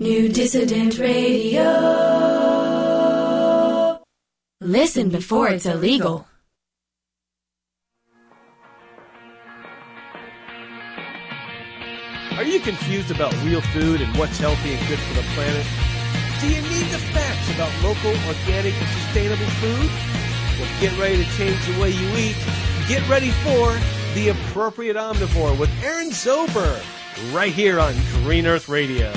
New Dissident Radio. Listen before it's illegal. Are you confused about real food and what's healthy and good for the planet? Do you need the facts about local, organic, and sustainable food? Well, get ready to change the way you eat. Get ready for The Appropriate Omnivore with Aaron Zober, right here on Green Earth Radio.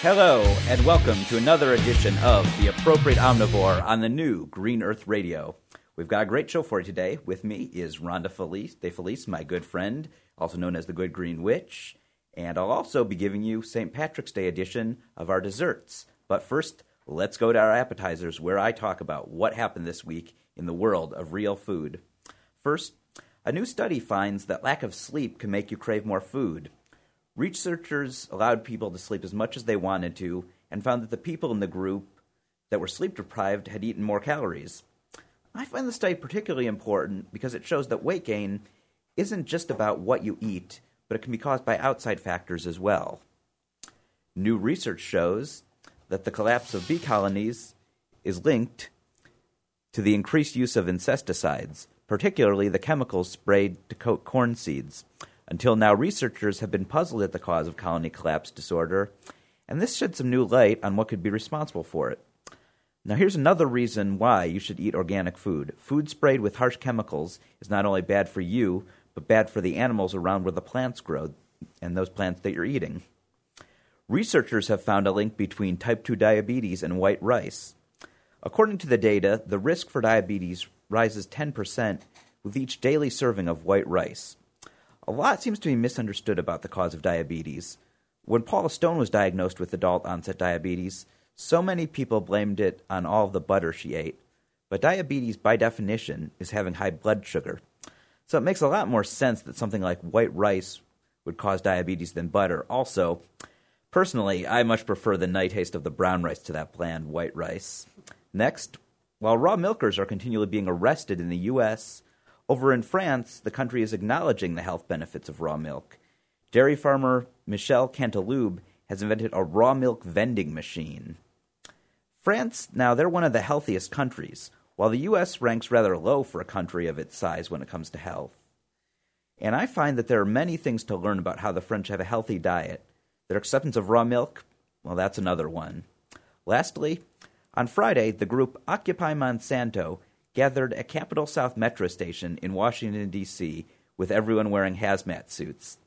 Hello, and welcome to another edition of The Appropriate Omnivore on the new Green Earth Radio. We've got a great show for you today. With me is Rhonda Felice, De Felice, my good friend, also known as the Good Green Witch. And I'll also be giving you St. Patrick's Day edition of our desserts. But first, let's go to our appetizers where I talk about what happened this week in the world of real food. First, a new study finds that lack of sleep can make you crave more food. Researchers allowed people to sleep as much as they wanted to and found that the people in the group that were sleep deprived had eaten more calories. I find the study particularly important because it shows that weight gain isn't just about what you eat, but it can be caused by outside factors as well. New research shows that the collapse of bee colonies is linked to the increased use of insecticides, particularly the chemicals sprayed to coat corn seeds. Until now, researchers have been puzzled at the cause of colony collapse disorder, and this shed some new light on what could be responsible for it. Now, here's another reason why you should eat organic food. Food sprayed with harsh chemicals is not only bad for you, but bad for the animals around where the plants grow and those plants that you're eating. Researchers have found a link between type 2 diabetes and white rice. According to the data, the risk for diabetes rises 10% with each daily serving of white rice. A lot seems to be misunderstood about the cause of diabetes. When Paula Stone was diagnosed with adult onset diabetes, so many people blamed it on all of the butter she ate, but diabetes, by definition, is having high blood sugar. So it makes a lot more sense that something like white rice would cause diabetes than butter. Also, personally, I much prefer the night taste of the brown rice to that bland white rice. Next, while raw milkers are continually being arrested in the U.S., over in France, the country is acknowledging the health benefits of raw milk. Dairy farmer Michel Canteloube has invented a raw milk vending machine. France, now, they're one of the healthiest countries, while the U.S. ranks rather low for a country of its size when it comes to health. And I find that there are many things to learn about how the French have a healthy diet. Their acceptance of raw milk, well, that's another one. Lastly, on Friday, the group Occupy Monsanto gathered at Capitol South Metro Station in Washington, D.C., with everyone wearing hazmat suits.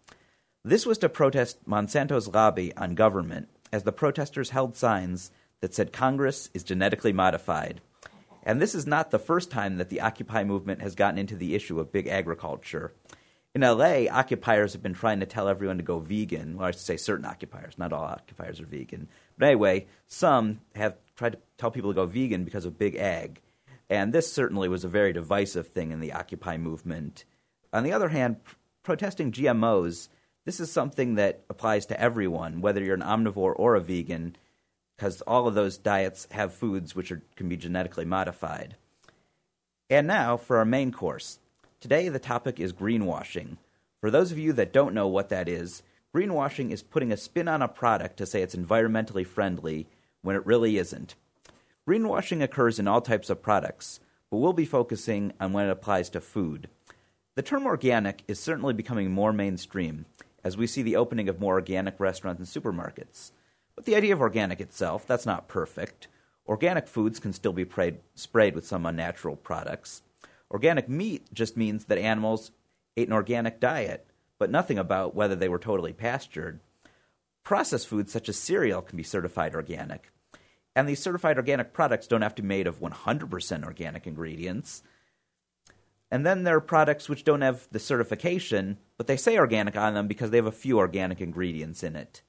This was to protest Monsanto's lobby on government, as the protesters held signs that said Congress is genetically modified. And this is not the first time that the Occupy movement has gotten into the issue of big agriculture. In LA, occupiers have been trying to tell everyone to go vegan. Well, I should say certain occupiers, not all occupiers are vegan. But anyway, some have tried to tell people to go vegan because of big ag. And this certainly was a very divisive thing in the Occupy movement. On the other hand, protesting GMOs, this is something that applies to everyone, whether you're an omnivore or a vegan because all of those diets have foods which are, can be genetically modified. And now for our main course. Today, the topic is greenwashing. For those of you that don't know what that is, greenwashing is putting a spin on a product to say it's environmentally friendly when it really isn't. Greenwashing occurs in all types of products, but we'll be focusing on when it applies to food. The term organic is certainly becoming more mainstream as we see the opening of more organic restaurants and supermarkets. But the idea of organic itself, that's not perfect. Organic foods can still be prayed, sprayed with some unnatural products. Organic meat just means that animals ate an organic diet, but nothing about whether they were totally pastured. Processed foods such as cereal can be certified organic. And these certified organic products don't have to be made of 100% organic ingredients. And then there are products which don't have the certification, but they say organic on them because they have a few organic ingredients in it.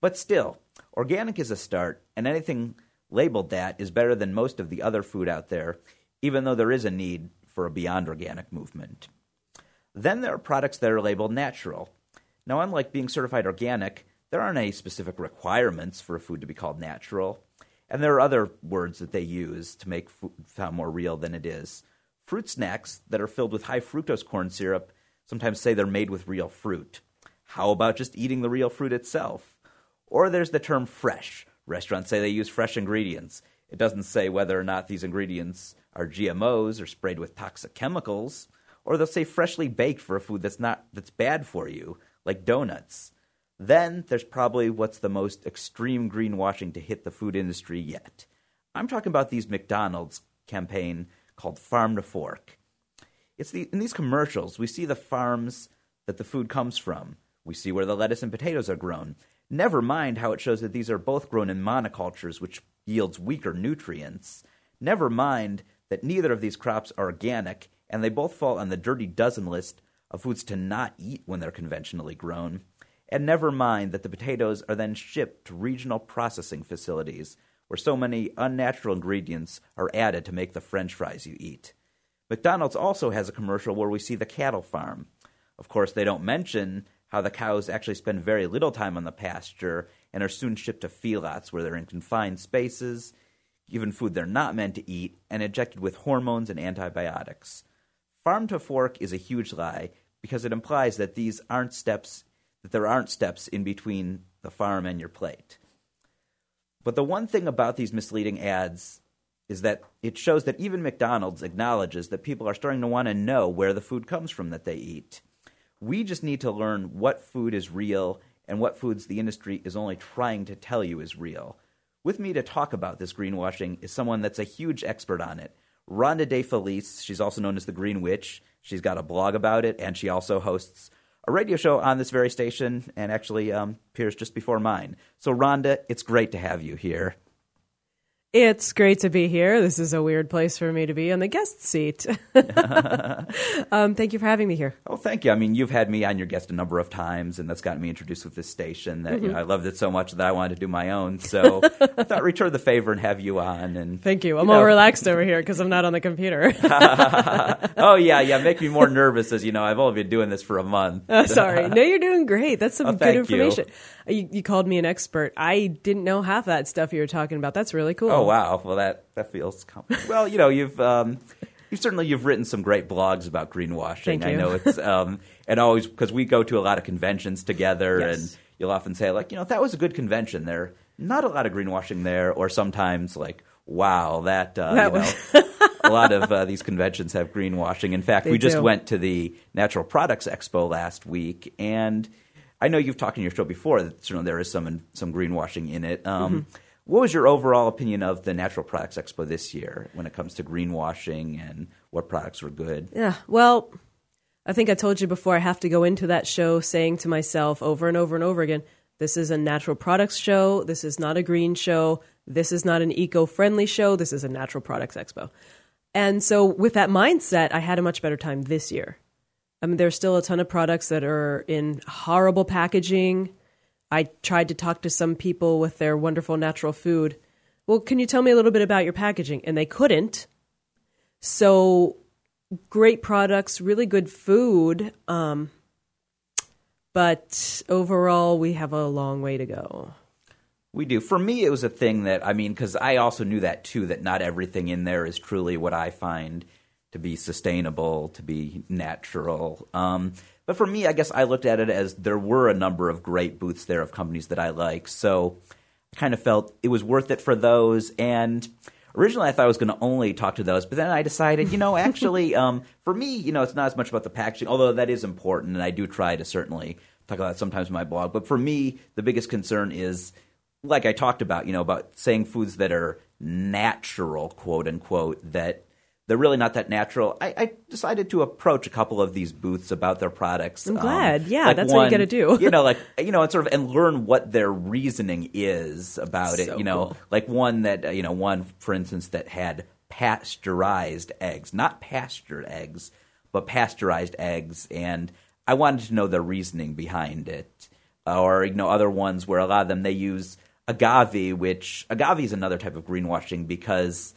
But still, organic is a start, and anything labeled that is better than most of the other food out there, even though there is a need for a beyond organic movement. Then there are products that are labeled natural. Now, unlike being certified organic, there aren't any specific requirements for a food to be called natural. And there are other words that they use to make food sound more real than it is. Fruit snacks that are filled with high fructose corn syrup sometimes say they're made with real fruit. How about just eating the real fruit itself? Or there's the term fresh. Restaurants say they use fresh ingredients. It doesn't say whether or not these ingredients are GMOs or sprayed with toxic chemicals, or they'll say freshly baked for a food that's not that's bad for you, like donuts. Then there's probably what's the most extreme greenwashing to hit the food industry yet. I'm talking about these McDonald's campaign called Farm to Fork. It's the, in these commercials we see the farms that the food comes from. We see where the lettuce and potatoes are grown. Never mind how it shows that these are both grown in monocultures, which yields weaker nutrients. Never mind that neither of these crops are organic, and they both fall on the dirty dozen list of foods to not eat when they're conventionally grown. And never mind that the potatoes are then shipped to regional processing facilities where so many unnatural ingredients are added to make the french fries you eat. McDonald's also has a commercial where we see the cattle farm. Of course, they don't mention how the cows actually spend very little time on the pasture and are soon shipped to feedlots where they're in confined spaces, given food they're not meant to eat, and injected with hormones and antibiotics. Farm to fork is a huge lie because it implies that these aren't steps that there aren't steps in between the farm and your plate. But the one thing about these misleading ads is that it shows that even McDonald's acknowledges that people are starting to want to know where the food comes from that they eat. We just need to learn what food is real and what foods the industry is only trying to tell you is real. With me to talk about this greenwashing is someone that's a huge expert on it. Rhonda DeFelice, she's also known as the Green Witch. She's got a blog about it, and she also hosts a radio show on this very station and actually um, appears just before mine. So, Rhonda, it's great to have you here. It's great to be here. This is a weird place for me to be on the guest seat. um, thank you for having me here. Oh, thank you. I mean, you've had me on your guest a number of times, and that's gotten me introduced with this station. That mm-hmm. you know, I loved it so much that I wanted to do my own. So I thought return the favor and have you on. And thank you. I'm you all relaxed over here because I'm not on the computer. oh yeah, yeah. Make me more nervous, as you know. I've only been doing this for a month. Uh, sorry. No, you're doing great. That's some oh, good information. You. You, you, called me an expert. I didn't know half that stuff you were talking about. That's really cool. Oh wow! Well, that that feels comfortable. well. You know, you've um, you certainly you've written some great blogs about greenwashing. Thank you. I know it's um, and always because we go to a lot of conventions together, yes. and you'll often say like, you know, that was a good convention. There, not a lot of greenwashing there, or sometimes like, wow, that, uh, that you know. a lot of uh, these conventions have greenwashing. In fact, they we just do. went to the Natural Products Expo last week, and I know you've talked in your show before that you know there is some some greenwashing in it. Um, mm-hmm. What was your overall opinion of the Natural Products Expo this year when it comes to greenwashing and what products were good? Yeah, well, I think I told you before. I have to go into that show saying to myself over and over and over again, "This is a natural products show. This is not a green show. This is not an eco-friendly show. This is a natural products expo." And so, with that mindset, I had a much better time this year. I mean, there's still a ton of products that are in horrible packaging. I tried to talk to some people with their wonderful natural food. Well, can you tell me a little bit about your packaging? And they couldn't. So, great products, really good food. Um, but overall, we have a long way to go. We do. For me, it was a thing that, I mean, because I also knew that too, that not everything in there is truly what I find to be sustainable, to be natural. Um, but for me, I guess I looked at it as there were a number of great booths there of companies that I like. So I kind of felt it was worth it for those. And originally I thought I was going to only talk to those, but then I decided, you know, actually, um, for me, you know, it's not as much about the packaging, although that is important, and I do try to certainly talk about it sometimes in my blog. But for me, the biggest concern is, like I talked about, you know, about saying foods that are natural, quote unquote, that they're really not that natural. I, I, decided to approach a couple of these booths about their products. I'm glad. Um, yeah, like that's one, what you got to do. you know, like you know, and sort of and learn what their reasoning is about So it. You know, cool. like one that uh, you know, one for instance that had pasteurized eggs, not pastured eggs, but pasteurized eggs, and I wanted to know the reasoning behind it. Or you know, other ones where a lot of them they use agave, which agave is another type of greenwashing because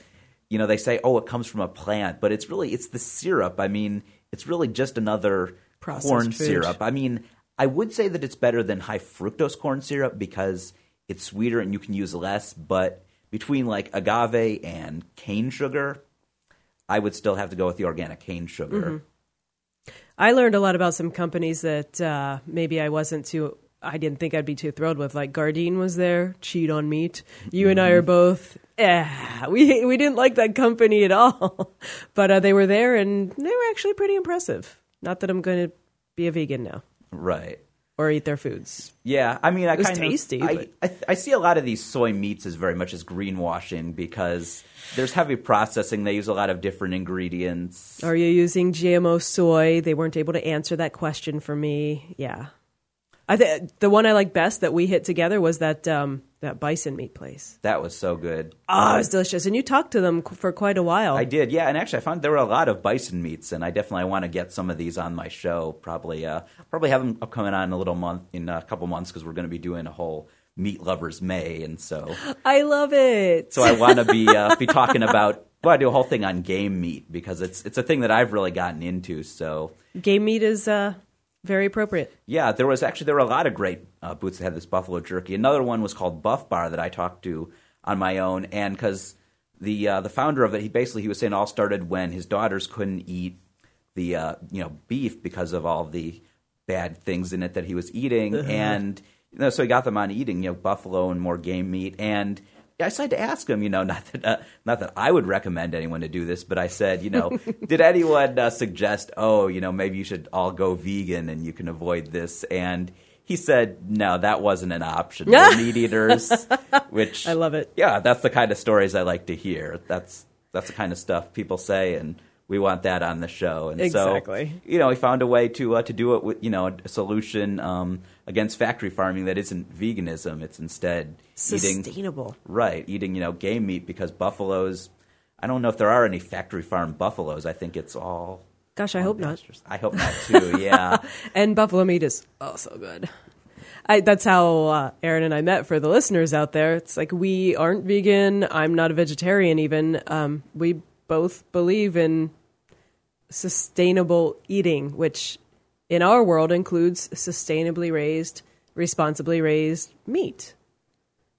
you know they say oh it comes from a plant but it's really it's the syrup i mean it's really just another Processed corn food. syrup i mean i would say that it's better than high fructose corn syrup because it's sweeter and you can use less but between like agave and cane sugar i would still have to go with the organic cane sugar I learned a lot about some companies that uh, maybe I wasn't too. I didn't think I'd be too thrilled with. Like Gardein was there, cheat on meat. You and I are both. Eh, we we didn't like that company at all, but uh, they were there and they were actually pretty impressive. Not that I'm going to be a vegan now Right. or eat their foods. Yeah, I mean, I was kind tasty, of, I, I, I see a lot of these soy meats as very much as greenwashing because there's heavy processing. They use a lot of different ingredients. Are you using GMO soy? They weren't able to answer that question for me. Yeah, I think the one I like best that we hit together was that um, that bison meat place. That was so good. Oh, it was delicious, and you talked to them for quite a while. I did, yeah, and actually, I found there were a lot of bison meats, and I definitely want to get some of these on my show. Probably, uh, probably have them up coming on in a little month, in a couple months, because we're going to be doing a whole meat lovers May, and so I love it. so I want to be uh, be talking about. Well, I do a whole thing on game meat because it's it's a thing that I've really gotten into. So Game meat is uh, very appropriate. Yeah, there was actually there were a lot of great uh, boots that had this buffalo jerky. Another one was called Buff Bar that I talked to on my own, and because the uh, the founder of it, he basically he was saying it all started when his daughters couldn't eat the uh, you know beef because of all the bad things in it that he was eating, and you know, so he got them on eating you know buffalo and more game meat and. I decided to ask him, you know, not that uh, not that I would recommend anyone to do this, but I said, you know, did anyone uh, suggest, oh, you know, maybe you should all go vegan and you can avoid this? And he said, no, that wasn't an option. We're meat eaters, which I love it. Yeah, that's the kind of stories I like to hear. That's that's the kind of stuff people say, and we want that on the show. And Exactly. so, you know, we found a way to uh, to do it with you know a solution um, against factory farming that isn't veganism. It's instead eating Sustainable. right, eating you know game meat because buffaloes. I don't know if there are any factory farm buffaloes. I think it's all. Gosh, I hope not. I hope not too. Yeah. And buffalo meat is oh so good. I, that's how uh, Aaron and I met. For the listeners out there, it's like we aren't vegan. I'm not a vegetarian. Even um, we both believe in sustainable eating, which in our world includes sustainably raised, responsibly raised meat.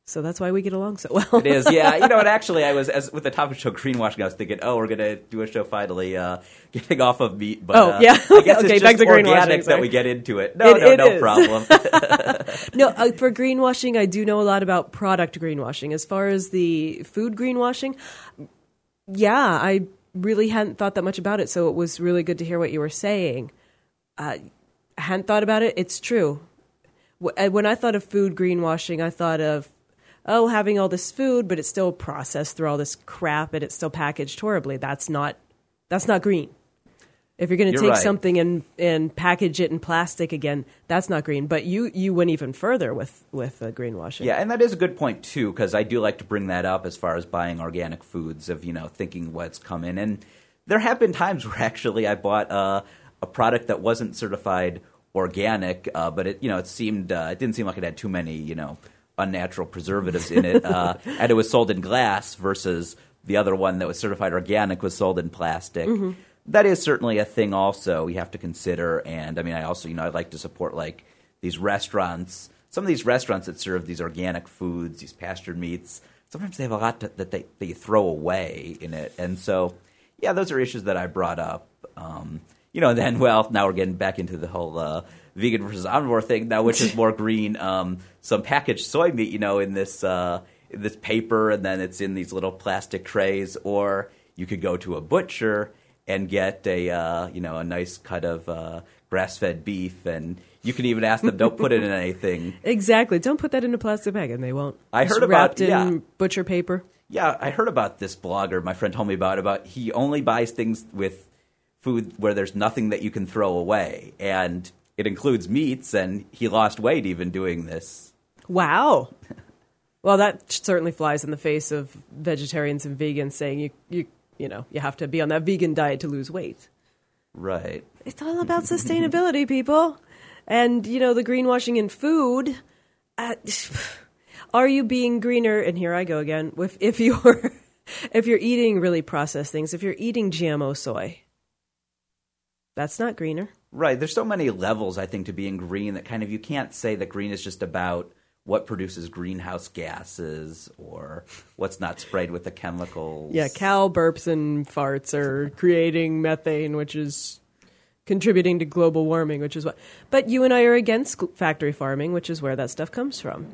So that's why we get along so well. It is, yeah. You know, and actually, I was as with the topic show greenwashing. I was thinking, oh, we're gonna do a show finally, uh, getting off of meat. But Oh, uh, yeah. I guess Okay, it's back just to greenwashing, organic that we get into it. No, It- no, it no is. problem. no, uh, for greenwashing, I do know a lot about product greenwashing. As far as the food greenwashing, yeah, I really hadn't thought that much about it. So it was really good to hear what you were saying. Uh, I hadn't thought about it. It's true. When I thought of food greenwashing, I thought of oh, having all this food, but it's still processed through all this crap, and it's still packaged horribly. That's not that's not green. If you're going to take right. something and and package it in plastic again, that's not green. But you you went even further with with uh, greenwashing. Yeah, and that is a good point too, because I do like to bring that up as far as buying organic foods, of you know thinking what's coming. And there have been times where actually I bought uh, a product that wasn't certified organic, uh, but it you know it seemed uh, it didn't seem like it had too many you know unnatural preservatives in it, uh, and it was sold in glass versus the other one that was certified organic was sold in plastic. That is certainly a thing. Also, we have to consider, and I mean, I also you know I like to support like these restaurants. Some of these restaurants that serve these organic foods, these pastured meats, sometimes they have a lot to, that they, they throw away in it. And so, yeah, those are issues that I brought up. Um, you know, then, well, now we're getting back into the whole uh, vegan versus omnivore thing now, which is more green. Um, some packaged soy meat, you know, in this, uh, in this paper, and then it's in these little plastic trays. Or you could go to a butcher and get a uh, you know a nice cut of uh, grass-fed beef, and you can even ask them don't put it in anything. exactly. Don't put that in a plastic bag, and they won't. I heard about- wrapped in yeah. butcher paper. Yeah, I heard about this blogger. My friend told me about about he only buys things with food where there's nothing that you can throw away, and it includes meats. And he lost weight even doing this. Wow. Well, that certainly flies in the face of vegetarians and vegans saying you you you know you have to be on that vegan diet to lose weight. Right. It's all about sustainability, people. And you know the greenwashing in food. Uh, are you being greener? And here I go again. If if you're if you're eating really processed things, if you're eating GMO soy, that's not greener. Right. There's so many levels, I think, to being green that kind of you can't say that green is just about what produces greenhouse gases or what's not sprayed with the chemicals. Yeah, cow burps and farts are creating methane, which is contributing to global warming, which is what. But you and I are against factory farming, which is where that stuff comes from.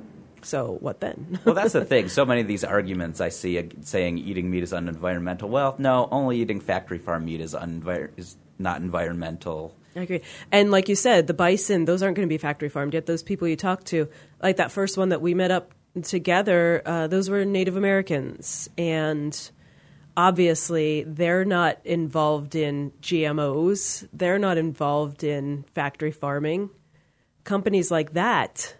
So what then? well, that's the thing. So many of these arguments I see uh, saying eating meat is unenvironmental. Well, no, only eating factory farm meat is, unenvir- is not environmental. I agree. And like you said, the bison, those aren't going to be factory farmed yet. Those people you talk to, like that first one that we met up together, uh, those were Native Americans. And obviously, they're not involved in GMOs, they're not involved in factory farming. Companies like that,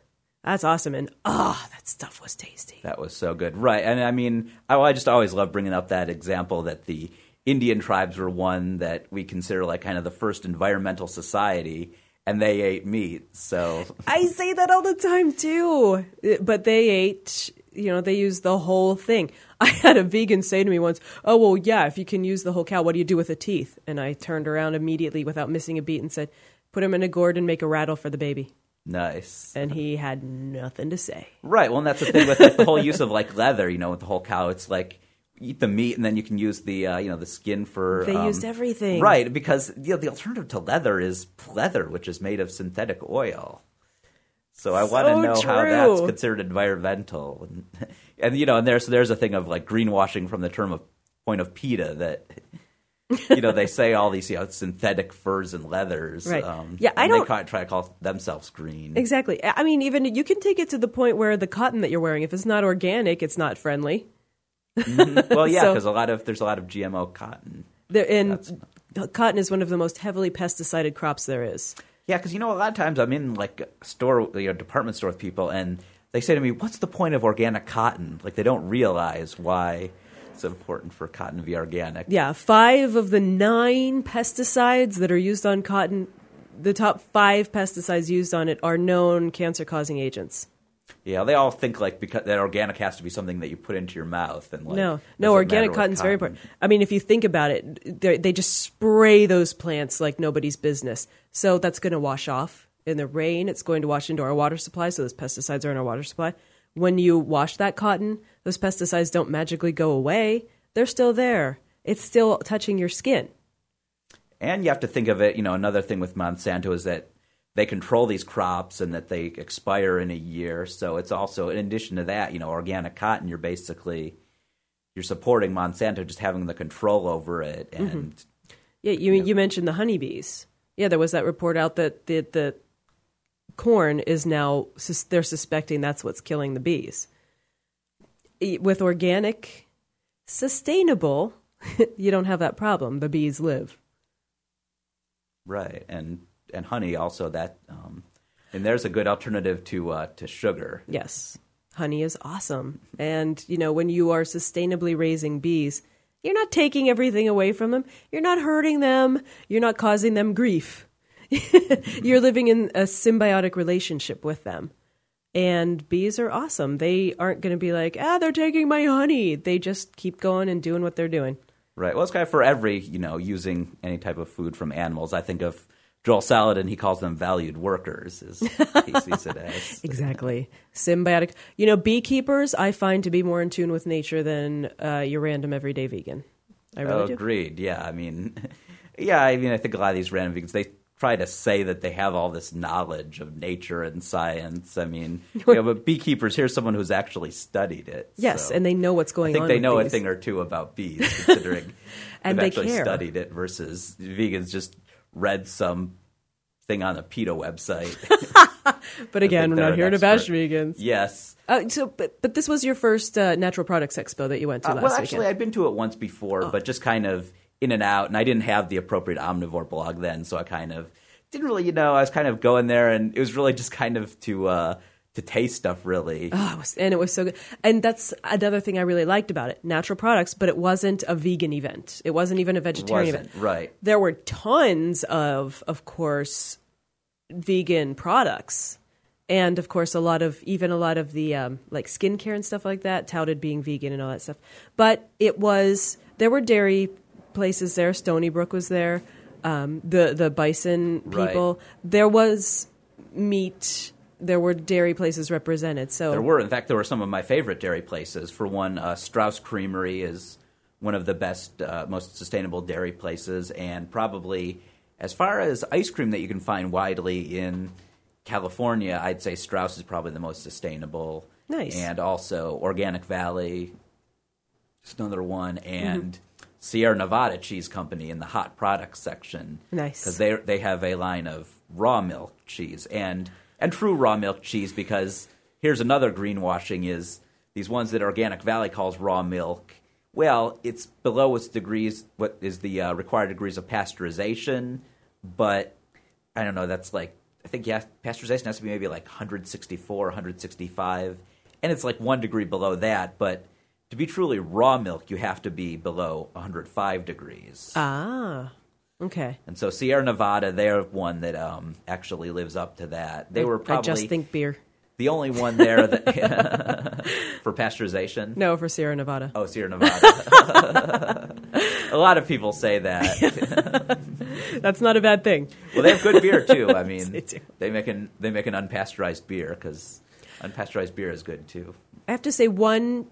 that's awesome. And oh, that stuff was tasty. That was so good, right? And I mean, I, I just always love bringing up that example that the Indian tribes were one that we consider like kind of the first environmental society, and they ate meat. So I say that all the time too. But they ate, you know, they used the whole thing. I had a vegan say to me once, "Oh well, yeah, if you can use the whole cow, what do you do with the teeth?" And I turned around immediately without missing a beat and said, "Put them in a gourd and make a rattle for the baby." nice. And he had nothing to say. Right. Well, and that's the thing with like, the whole use of like leather. You know, with the whole cow, it's like eat the meat and then you can use the uh, you know the skin for. They um, used everything. Right, because you know the alternative to leather is leather, which is made of synthetic oil. So I want to So know how that's considered environmental, and, and you know, and there's there's a thing of like greenwashing from the term of point of PETA that. you know, they say all these you know, synthetic furs and leathers. Right. Um, Yeah, I don't- They try to call themselves green. Exactly. I mean, even you can take it to the point where the cotton that you're wearing, if it's not organic, it's not friendly. Mm-hmm. Well, yeah, So- because a lot of there's a lot of GMO cotton. There, and cotton is one of the most heavily pesticided crops there is. Yeah, because you know, a lot of times I'm in like a store, you know, department store with people, and they say to me, "What's the point of organic cotton?" Like they don't realize why it's important for cotton to be organic. Yeah, five of the nine pesticides that are used on cotton, the top five pesticides used on it are known cancer causing agents. Yeah, they all think like because that organic has to be something that you put into your mouth, and like no, no, organic cotton's very important. I mean, if you think about it, they they just spray those plants like nobody's business. So that's going to wash off in the rain. It's going to wash into our water supply. So those pesticides are in our water supply. When you wash that cotton, those pesticides don't magically go away. They're still there. It's still touching your skin. And you have to think of it. You know, another thing with Monsanto is that they control these crops and that they expire in a year. So it's also, in addition to that, you know, organic cotton. You're basically you're supporting Monsanto just having the control over it, mm-hmm. and Yeah, you you mentioned the honeybees. Yeah, there was that report out that the the corn is now they're suspecting that's what's killing the bees. With organic, sustainable, you don't have that problem. The bees live. right, and and honey also that. Um, and there's a good alternative to uh, to sugar. Yes, honey is awesome, and you know when you are sustainably raising bees, you're not taking everything away from them. You're not hurting them. You're not causing them grief. you're living in a symbiotic relationship with them. And bees are awesome. They aren't going to be like, ah, they're taking my honey. They just keep going and doing what they're doing. Right. Well, it's kind of for every you know using any type of food from animals. I think of Joel Salatin. He calls them valued workers. Is he sees it as. Exactly. Symbiotic. You know, beekeepers I find to be more in tune with nature than uh, your random everyday vegan. I really Oh, do. agreed. Yeah, I mean, yeah, I mean, I think a lot of these random vegans they try to say that they have all this knowledge of nature and science. I mean, you know, but beekeepers here's someone who's actually studied it. Yes, so and they know what's going on. I think on. they know a thing or two about bees, considering And they've they actually care. studied it versus vegans just read some thing on a PETA website. But again, we're not here to bash vegans. yes. Uh, so, but but this was your first uh, natural products expo that you went to Uh, last well, actually, weekend. I'd been to it once before, Oh. but just kind of in and out, and I didn't have the appropriate omnivore blog then, so I kind of didn't really, you know, I was kind of going there, and it was really just kind of to uh, to taste stuff, really. Oh, it was, and it was so good. And that's another thing I really liked about it: natural products. But it wasn't a vegan event. It wasn't even a vegetarian event. right. There were tons of, of course, vegan products, and of course, a lot of even a lot of the um, like skincare and stuff like that touted being vegan and all that stuff. But it was there were dairy places there. Stony Brook was there. Um, the the bison Right. people. There was meat. There were dairy places represented. So There were, in fact, there were some of my favorite dairy places. For one, uh, Straus Creamery is one of the best, uh, most sustainable dairy places, and probably As far as ice cream that you can find widely in California, I'd say Straus is probably the most sustainable. Nice. And also Organic Valley, just another one, Mm-hmm. and Sierra Nevada Cheese Company in the hot products section. Nice. Because they they have a line of raw milk cheese and and true raw milk cheese. Because here's another greenwashing: is these ones that Organic Valley calls raw milk. Well, it's below its degrees. What is the uh, required degrees of pasteurization? But I don't know. That's like I think yeah, pasteurization has to be maybe like 164, 165, and it's like one degree below that. But to be truly raw milk, you have to be below 105 degrees. Ah, okay. And so Sierra Nevada, they're one that um, actually lives up to that. They were probably I just think beer. the only one there that for pasteurization. No, for Sierra Nevada. Oh, Sierra Nevada. a lot of people say that. That's not a bad thing. well, they have good beer too. I mean, They do. they make an they make an unpasteurized beer because unpasteurized beer is good too. I have to say one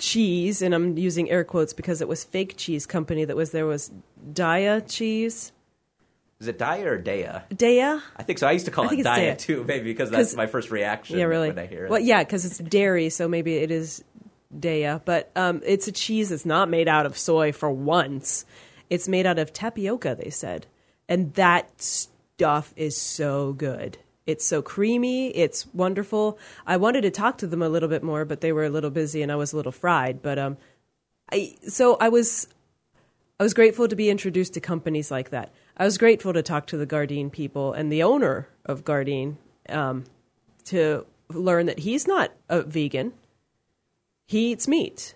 cheese, and I'm using air quotes because it was fake cheese company that was there was Daiya cheese. Is it Daiya or Daiya? Daiya? I think so. I used to call it Daiya. too, maybe because that's my first reaction Yeah, really. when I hear it. Well, yeah, because it's dairy, so maybe it is Daiya. But um, it's a cheese that's not made out of soy for once. It's made out of tapioca, they said. And that stuff is so good. It's so creamy. It's wonderful. I wanted to talk to them a little bit more, but they were a little busy and I was a little fried. But um, I so I was I was grateful to be introduced to companies like that. I was grateful to talk to the Gardein people and the owner of Gardein um, to learn that he's not a vegan. He eats meat.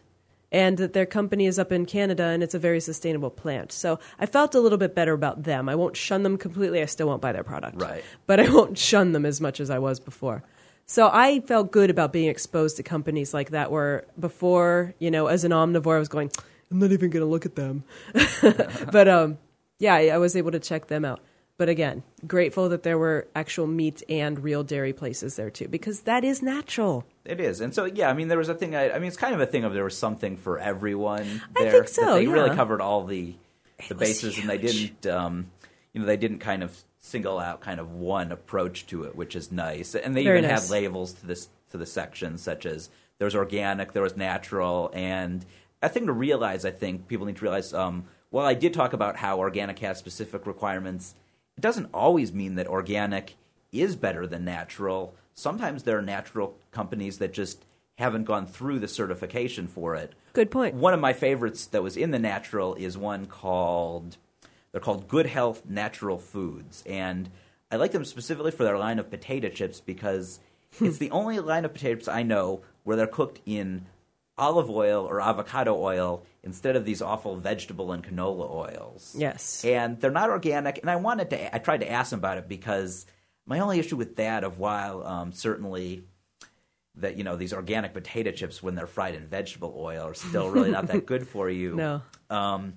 And that their company is up in Canada and it's a very sustainable plant. So I felt a little bit better about them. I won't shun them completely. I still won't buy their product. Right. But I won't shun them as much as I was before. So I felt good about being exposed to companies like that where before, you know, as an omnivore, I was going, I'm not even going to look at them. but um, yeah, I, I was able to check them out. But again, grateful that there were actual meat and real dairy places there too, because that is natural. It is, and so yeah. I mean, there was a thing. I, I mean, it's kind of a thing of there was something for everyone. There, I think so, they really covered all the the was bases, and they didn't. Um, you know, they didn't kind of single out kind of one approach to it, which is nice. And they Very even nice. had labels to this to the sections, such as there was organic, there was natural, and a thing to realize. I think people need to realize. Um, while I did talk about how organic has specific requirements, it doesn't always mean that organic is better than natural. Sometimes there are natural companies that just haven't gone through the certification for it. Good point. One of my favorites that was in the natural is one called they're called Good Health Natural Foods, and I like them specifically for their line of potato chips because hmm. it's the only line of potato chips I know where they're cooked in olive oil or avocado oil instead of these awful vegetable and canola oils Yes. and they're not organic. And I wanted to, I tried to ask them about it because my only issue with that, of while um, certainly that you know these organic potato chips when they're fried in vegetable oil are still really not that good for you. No. Um,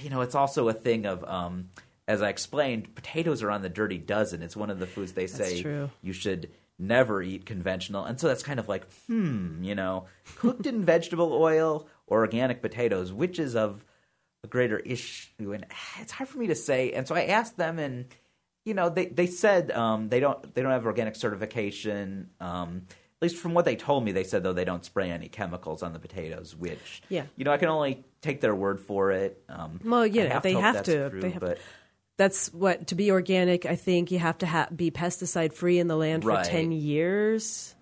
you know, it's also a thing of. Um, as I explained, potatoes are on the dirty dozen. It's one of the foods they say you should never eat conventional. And so that's kind of like, hmm, you know, cooked in vegetable oil or organic potatoes, which is of a greater issue? And it's hard for me to say. And so I asked them, and you know, they they said um, they don't they don't have organic certification. Um, at least from what they told me, they said though they don't spray any chemicals on the potatoes, which Yeah. you know I can only take their word for it. Um, Well, yeah, have they to have to. true, They have to. but That's what to be organic. I think you have to ha- be pesticide free in the land Right. for ten years.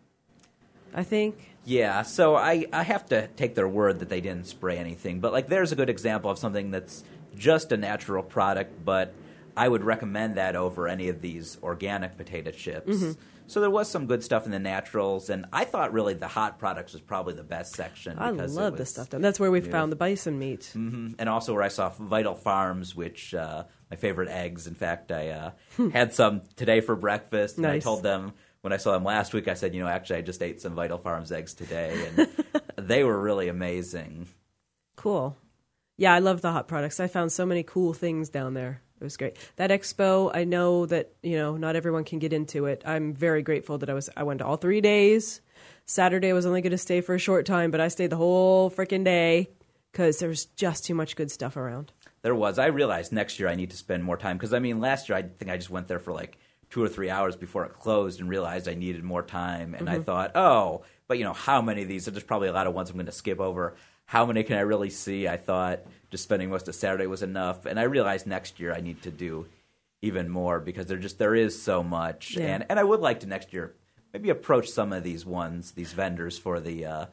I think. Yeah, so I, I have to take their word that they didn't spray anything. But like there's a good example of something that's just a natural product, but I would recommend that over any of these organic potato chips. Mm-hmm. So there was some good stuff in the naturals, and I thought really the hot products was probably the best section. I love the stuff. That's where we found the bison meat. Mhm. and also where I saw Vital Farms, which uh, my favorite eggs. In fact, I uh, had some today for breakfast, and I told them when I saw them last week, I said, you know, actually, I just ate some Vital Farms eggs today, and they were really amazing. Cool. Yeah, I love the hot products. I found so many cool things down there. It was great. That expo, I know that, you know, not everyone can get into it. I'm very grateful that I was I went to all 3 days. Saturday I was only going to stay for a short time, but I stayed the whole freaking day cuz there was just too much good stuff around. There was. I realized next year I need to spend more time because I mean, last year I think I just went there for like two or three hours before it closed and realized I needed more time. And I mm-hmm. thought, oh, but you know, how many of these? There's probably a lot of ones I'm going to skip over. How many can I really see? I thought just spending most of Saturday was enough, and I realized next year I need to do even more because there just there is so much, Yeah. and and I would like to next year maybe approach some of these ones, these vendors for the. Uh,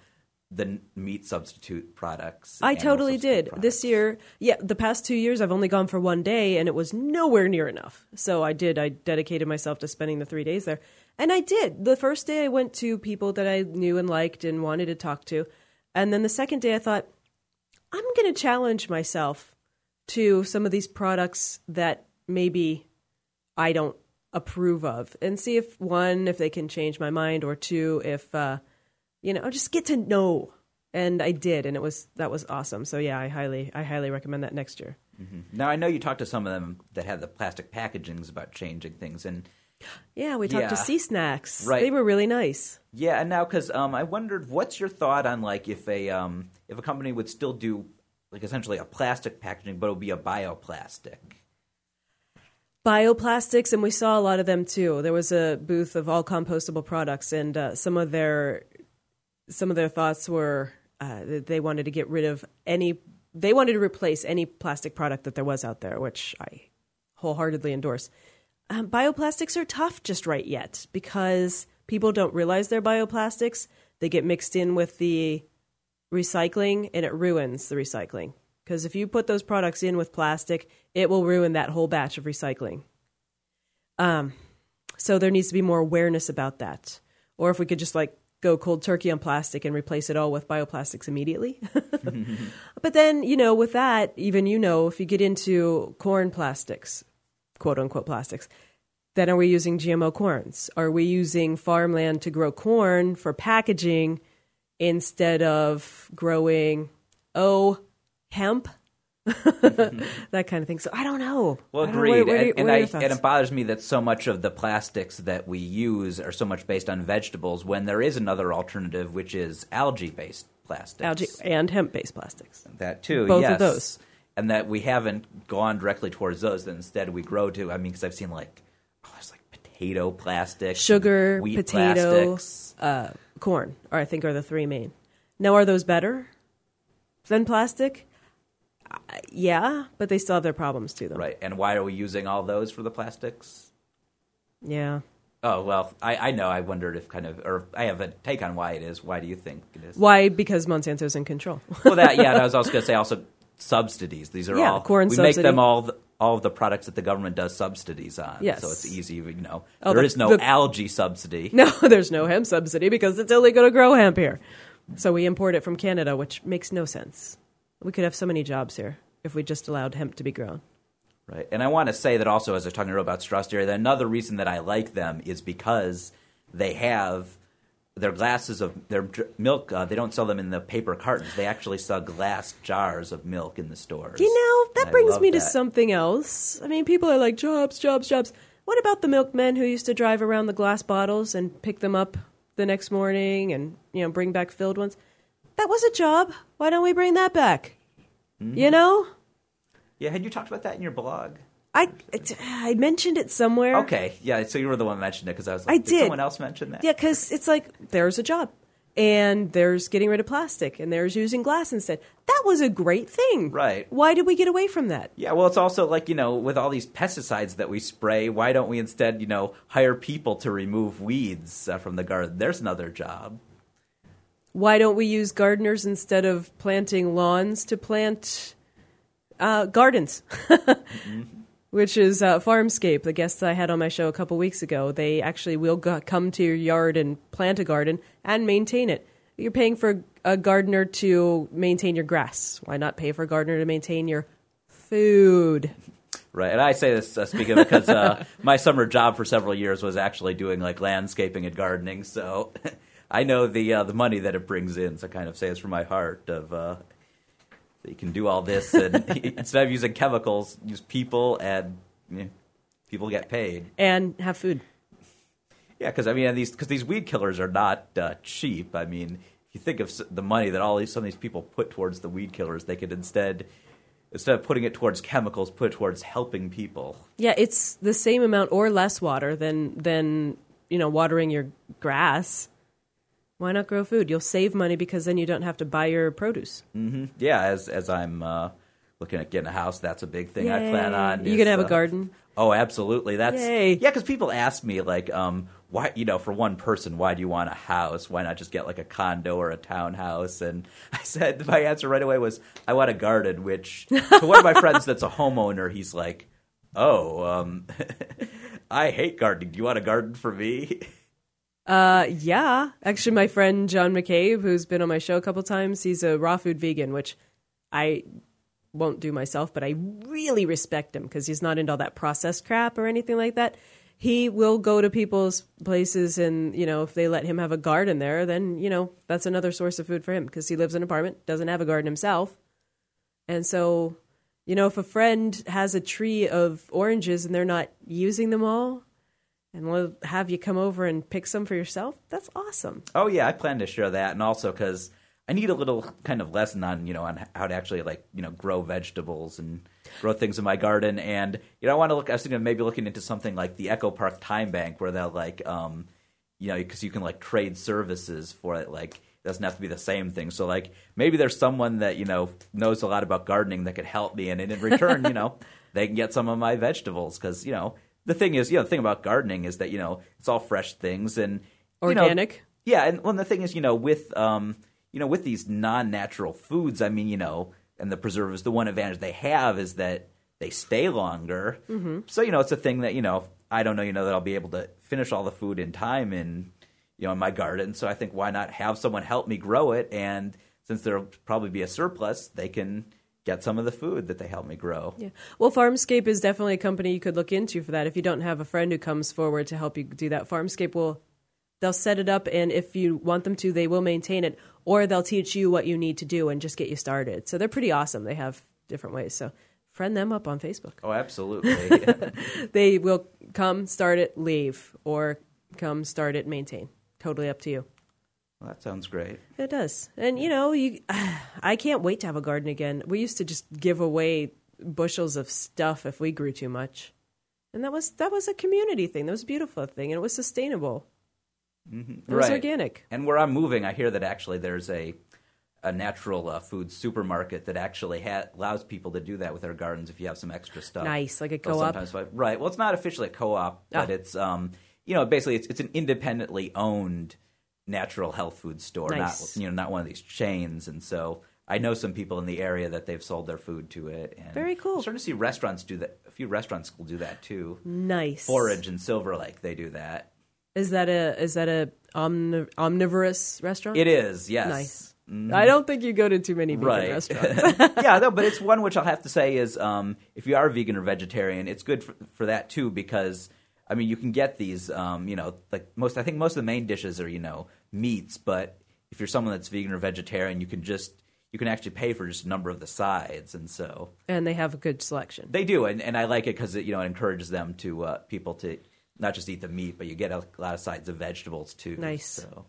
the meat substitute products. I totally did. products. This year, yeah, the past two years, I've only gone for one day, and it was nowhere near enough. So I did. I dedicated myself to spending the three days there. And I did. The first day, I went to people that I knew and liked and wanted to talk to. And then the second day, I thought, I'm going to challenge myself to some of these products that maybe I don't approve of and see if one, if they can change my mind, or two, if, uh, you know, just get to know. And I did, and it was that was awesome. So yeah, I highly I highly recommend that next year. Now I know you talked to some of them that had the plastic packagings about changing things, and Yeah, we talked to SeaSnax. Right. They were really nice. yeah, and now because um, I wondered, what's your thought on like if a um, if a company would still do like essentially a plastic packaging, but it would be a bioplastic. Bioplastics, and we saw a lot of them too. There was a booth of all compostable products, and uh, some of their some of their thoughts were uh, that they wanted to get rid of any. They wanted to replace any plastic product that there was out there, which I wholeheartedly endorse. Um, bioplastics are tough just right yet because people don't realize they're bioplastics. They get mixed in with the recycling and it ruins the recycling. Because if you put those products in with plastic, it will ruin that whole batch of recycling. Um, so there needs to be more awareness about that. Or if we could just like go cold turkey on plastic and replace it all with bioplastics immediately. but then, you know, with that, even you know, if you get into corn plastics, quote unquote plastics, then are we using GMO corns? Are we using farmland to grow corn for packaging instead of growing, oh, hemp? that kind of thing. So I don't know. Well, don't know. agreed. What- what and, and, I, and it bothers me that so much of the plastics that we use are so much based on vegetables when there is another alternative, which is algae-based plastics. algae and hemp-based plastics. That too, Both of those. And that we haven't gone directly towards those. That instead we grow to. I mean, because I've seen like, oh, there's like potato plastic, Sugar, wheat potato, plastics. uh, corn, or I think are the three main. Now, are those better than plastic? Uh, yeah, but they still have their problems too, though. Right, and why are we using all those for the plastics? Yeah. Oh well, I, I know. I wondered if kind of, or I have a take on why it is. Why do you think it is? Why? Because Monsanto's in control. well, that yeah. and I was also going to say also subsidies. These are Yeah, all corn we subsidy. make them all the, all of the products that the government does subsidies on. Yes. so it's easy. You know, Oh, there the- is no the- algae subsidy. no, there's no hemp subsidy because it's illegal to grow hemp here. So we import it from Canada, which makes no sense. We could have so many jobs here if we just allowed hemp to be grown. Right. And I want to say that also, as I was talking about Straw Dairy, that another reason that I like them is because they have their glasses of their milk. Uh, they don't sell them in the paper cartons. They actually sell glass jars of milk in the stores. You know, that And brings me to something else. I mean, people are like, jobs, jobs, jobs. What about the milkmen who used to drive around the glass bottles and pick them up the next morning and, you know, bring back filled ones? That was a job. Why don't we bring that back? Mm-hmm. You know? Yeah. Had you talked about that in your blog? I, it, I mentioned it somewhere. Okay. Yeah. So you were the one that mentioned it because I was like, I did. did. someone else mention that? Yeah, because it's like there's a job, and there's getting rid of plastic, and there's using glass instead. That was a great thing. Right. Why did we get away from that? Yeah, well, it's also like, you know, with all these pesticides that we spray, why don't we instead, you know, hire people to remove weeds uh, from the garden? There's another job. Why don't we use gardeners instead of planting lawns to plant uh, gardens? Which is uh, Farmscape, the guests I had on my show a couple weeks ago. They actually will go- come to your yard and plant a garden and maintain it. You're paying for a gardener to maintain your grass. Why not pay for a gardener to maintain your food? Right, and I say this uh, speaking because uh, my summer job for several years was actually doing like landscaping and gardening, so I know the uh, the money that it brings in. So I kind of say it's from my heart of uh, you can do all this and instead of using chemicals, use people and you know, people get paid. And have food. Yeah, because I mean, these because these weed killers are not uh, cheap. I mean, if you think of the money that all these some of these people put towards the weed killers, they could instead instead of putting it towards chemicals, put it towards helping people. Yeah, it's the same amount or less water than than you know watering your grass. Why not grow food? You'll save money because then you don't have to buy your produce. Yeah, as as I'm uh, looking at getting a house, that's a big thing I plan on. You is, gonna have a uh, garden? Oh, absolutely. That's Yay. yeah. Because people ask me like, um, why you know, for one person, why do you want a house? Why not just get like a condo or a townhouse? And I said my answer right away was, I want a garden. Which to one of my friends that's a homeowner, he's like, oh, um, I hate gardening. Do you want a garden for me? Uh, yeah. Actually, my friend John McCabe, who's been on my show a couple times, he's a raw food vegan, which I won't do myself, but I really respect him because he's not into all that processed crap or anything like that. He will go to people's places, and you know, if they let him have a garden there, then you know that's another source of food for him because he lives in an apartment, doesn't have a garden himself, and so you know, if a friend has a tree of oranges and they're not using them all, and we'll have you come over and pick some for yourself, that's awesome. Oh yeah, I plan to share that, and also because I need a little kind of lesson on you know on how to actually like you know grow vegetables and grow things in my garden, and you know I want to look. I was thinking of maybe looking into something like the Echo Park Time Bank, where they'll like um you know because you can like trade services for it, like. It doesn't have to be the same thing. So, like, maybe there's someone that you know knows a lot about gardening that could help me, and in return, you know, they can get some of my vegetables because you know the thing is, you know, the thing about gardening is that you know it's all fresh things and you know, Organic. yeah, and well, the thing is, you know, with um, you know, with these non-natural foods, I mean, you know, and the preservatives, the one advantage they have is that they stay longer. Mm-hmm. So you know, it's a thing that you know, I don't know, you know, that I'll be able to finish all the food in time in you know in my garden. So I think why not have someone help me grow it, and since there'll probably be a surplus, they can get some of the food that they help me grow. Yeah. Well, Farmscape is definitely a company you could look into for that. If you don't have a friend who comes forward to help you do that, Farmscape will they'll set it up and if you want them to, they will maintain it or they'll teach you what you need to do and just get you started. So they're pretty awesome. They have different ways. So friend them up on Facebook. Oh, absolutely. They will come, start it, leave, or come, start it, maintain. Totally up to you. Well, that sounds great. It does. And you know, you I can't wait to have a garden again. We used to just give away bushels of stuff if we grew too much. And that was that was a community thing. That was a beautiful thing and it was sustainable. It was Right. organic. And where I'm moving, I hear that actually there's a a natural uh, food supermarket that actually ha- allows people to do that with their gardens if you have some extra stuff. Nice, like a co-op? sometimes right? Well, it's not officially a co-op, but Ah. it's um, you know, basically it's it's an independently owned natural health food store, Nice. not you know, not one of these chains. And so I know some people in the area that they've sold their food to it. And Very cool. I'm starting to see restaurants do that. A few restaurants will do that too. Nice. Forage and Silver Lake, they do that. Is that a is that a omni- omnivorous restaurant? It is, yes. Nice. I don't think you go to too many vegan right. restaurants. yeah, no, but it's one which I'll have to say is um, if you are vegan or vegetarian, it's good for, for that too because I mean you can get these um, you know like most I think most of the main dishes are you know meats, but if you're someone that's vegan or vegetarian, you can just you can actually pay for just a number of the sides, and so and they have a good selection. they do, and, and I like it because it you know it encourages them to uh, people to not just eat the meat, but you get a lot of sides of vegetables too. Nice. So.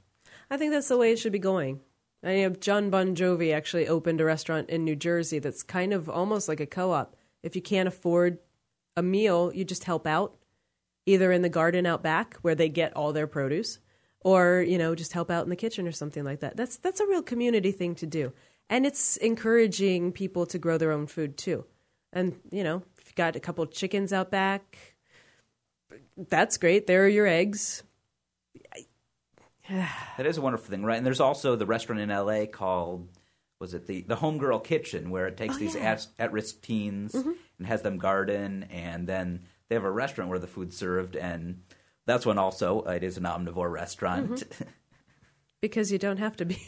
I think that's the way it should be going. I know John Bon Jovi actually opened a restaurant in New Jersey that's kind of almost like a co-op. If you can't afford a meal, you just help out, either in the garden out back where they get all their produce, or you know just help out in the kitchen or something like that. That's that's a real community thing to do, and it's encouraging people to grow their own food too. And you know, if you got a couple chickens out back, that's great. There are your eggs. That is a wonderful thing, right? And there's also the restaurant in LA called was it the the Homegirl Kitchen where it takes Oh, these yeah. at at risk teens mm-hmm. and has them garden, and then they have a restaurant where the food's served, and that's when also. It is an omnivore restaurant. Because you don't have to be.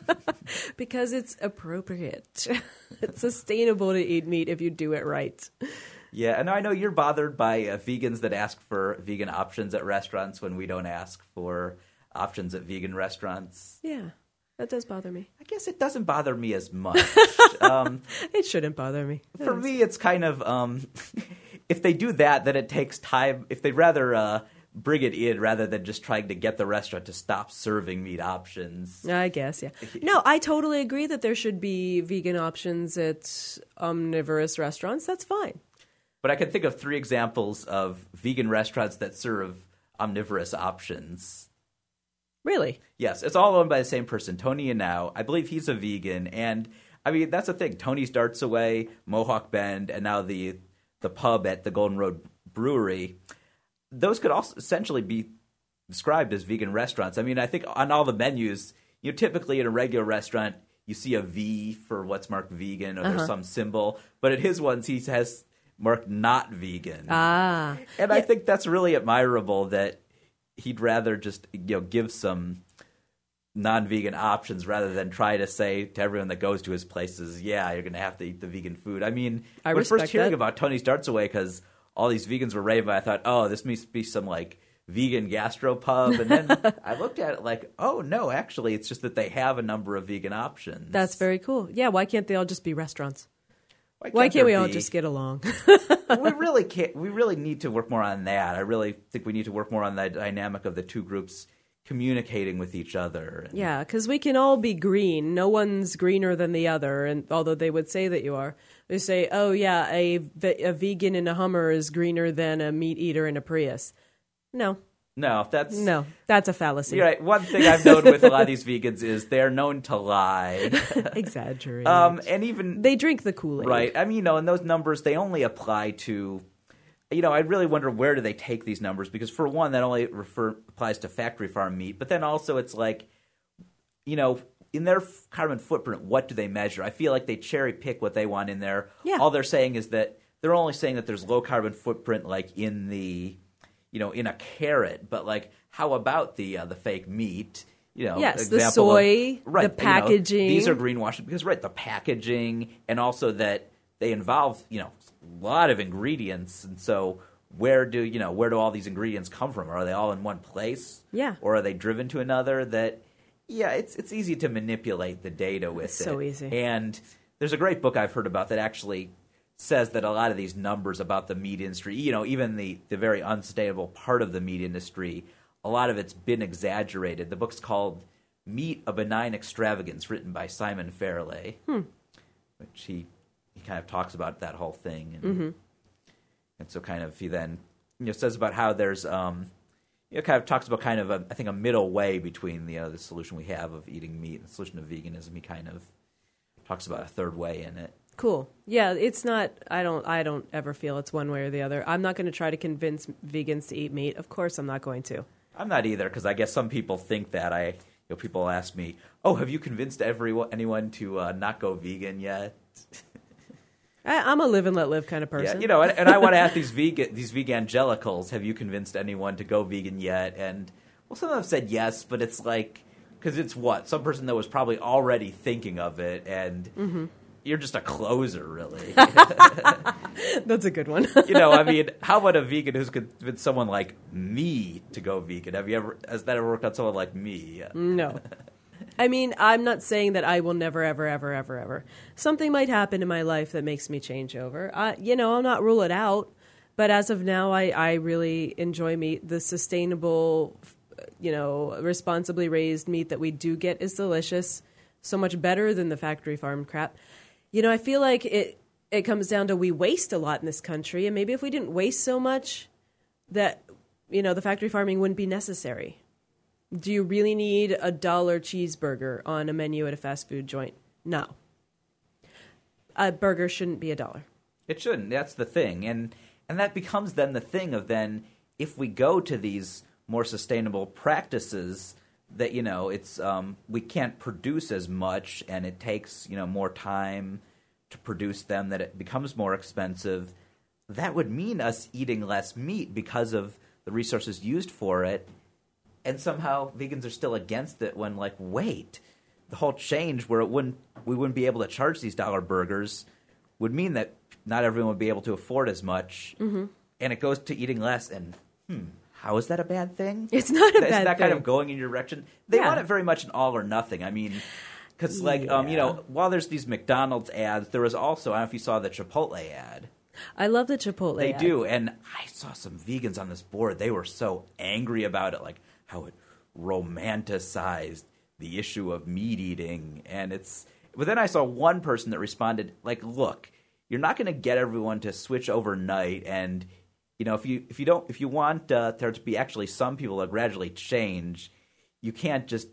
because it's appropriate. it's sustainable to eat meat if you do it right. yeah, and I know you're bothered by uh, vegans that ask for vegan options at restaurants when we don't ask for options at vegan restaurants. Yeah, that does bother me. I guess it doesn't bother me as much. um, It shouldn't bother me. For is. me, it's kind of um, if they do that, then it takes time. If they'd rather uh, bring it in rather than just trying to get the restaurant to stop serving meat options. I guess, yeah. No, I totally agree that there should be vegan options at omnivorous restaurants. That's fine. But I can think of three examples of vegan restaurants that serve omnivorous options. Really? Yes, it's all owned by the same person, Tony Yanow, I believe he's a vegan, and I mean that's the thing. Tony's Darts Away, Mohawk Bend, and now the the pub at the Golden Road Brewery. Those could also essentially be described as vegan restaurants. I mean, I think on all the menus, you know, typically in a regular restaurant, you see a V for what's marked vegan, or there's some symbol. But at his ones, he has marked not vegan. Ah. And I think that's really admirable that he'd rather just you know give some non-vegan options rather than try to say to everyone that goes to his places, "Yeah, you're going to have to eat the vegan food." I mean, I when first hearing that. about Tony's Darts Away because all these vegans were raving, I thought, "Oh, this must be some like vegan gastropub." And then I looked at it like, "Oh no, actually, it's just that they have a number of vegan options." That's very cool. Yeah, why can't they all just be restaurants? Why Why can't we all just get along? we really can't. We really need to work more on that. I really think we need to work more on the dynamic of the two groups communicating with each other. And- yeah, because we can all be green. No one's greener than the other, and although they would say that you are, they say, "Oh yeah, a, a vegan in a Hummer is greener than a meat eater in a Prius." No, No, that's no, that's a fallacy. You're right. One thing I've known with a lot of these vegans is they're known to lie. Exaggerate. Um, and even they drink the Kool Aid. right. I mean, you know, and those numbers they only apply to. You know, I really wonder where do they take these numbers because for one, that only refer applies to factory farm meat, but then also it's like, you know, in their carbon footprint, what do they measure? I feel like they cherry pick what they want in there. Yeah. All they're saying is that they're only saying that there's low carbon footprint, like in the, you know, in a carrot. But like, how about the uh, the fake meat? You know, Yes, the example of- soy, right? the you know, packaging. these are greenwashing because right, the packaging and also that they involve you know a lot of ingredients, and so where do you know where do all these ingredients come from? Are they all in one place? Yeah. or are they driven to another? That yeah, it's it's easy to manipulate the data with It's it. so easy. And there's a great book I've heard about that actually says that a lot of these numbers about the meat industry, you know, even the the very unsustainable part of the meat industry, a lot of it's been exaggerated. The book's called Meat: A Benign Extravagance, written by Simon Fairlie, hmm. which he he kind of talks about that whole thing, and, and so kind of he then you know says about how there's um you know kind of talks about kind of a I think a middle way between the uh, the solution we have of eating meat and the solution of veganism. He kind of talks about a third way in it. Cool. Yeah, it's not. I don't. I don't ever feel it's one way or the other. I'm not going to try to convince vegans to eat meat. Of course, I'm not going to. I'm not either because I guess some people think that. I you know people ask me, "Oh, have you convinced everyone anyone to uh, not go vegan yet?" I, I'm a live and let live kind of person. Yeah, you know, and, and I want to ask these vegan these vegangelicals, have you convinced anyone to go vegan yet? And well, some of them have said yes, but it's like because it's what some person that was probably already thinking of it, and Mm-hmm. you're just a closer, really. That's a good one. you know, I mean, how about a vegan who's convinced someone like me to go vegan? Have you ever has that ever worked on someone like me? no. I mean, I'm not saying that I will never, ever, ever, ever, ever. Something might happen in my life that makes me change over. I, you know, I'll not rule it out. But as of now, I, I really enjoy meat. The sustainable, you know, responsibly raised meat that we do get is delicious. So much better than the factory farm crap. You know, I feel like it it comes down to we waste a lot in this country, and maybe if we didn't waste so much, that you know the factory farming wouldn't be necessary. Do you really need a dollar cheeseburger on a menu at a fast food joint? No. A burger shouldn't be a dollar. It shouldn't. That's the thing, and and that becomes then the thing of then if we go to these more sustainable practices that you know it's um, we can't produce as much and it takes you know more time to produce them that it becomes more expensive. That would mean us eating less meat because of the resources used for it, and somehow vegans are still against it when like wait the whole change where it wouldn't we wouldn't be able to charge these dollar burgers would mean that not everyone would be able to afford as much Mm-hmm. and it goes to eating less and hmm how is that a bad thing It's not a Is bad that kind of going in your direction they Yeah. want it very much an all or nothing i mean because like um you know while there's these mcdonald's ads there was also i don't know if you saw the chipotle ad I love the Chipotle. They ad. do, and I saw some vegans on this board. They were so angry about it, like how it romanticized the issue of meat eating, and it's. But then I saw one person that responded, like, "Look, you're not going to get everyone to switch overnight, and you know, if you if you don't if you want uh, there to be actually some people that gradually change, you can't just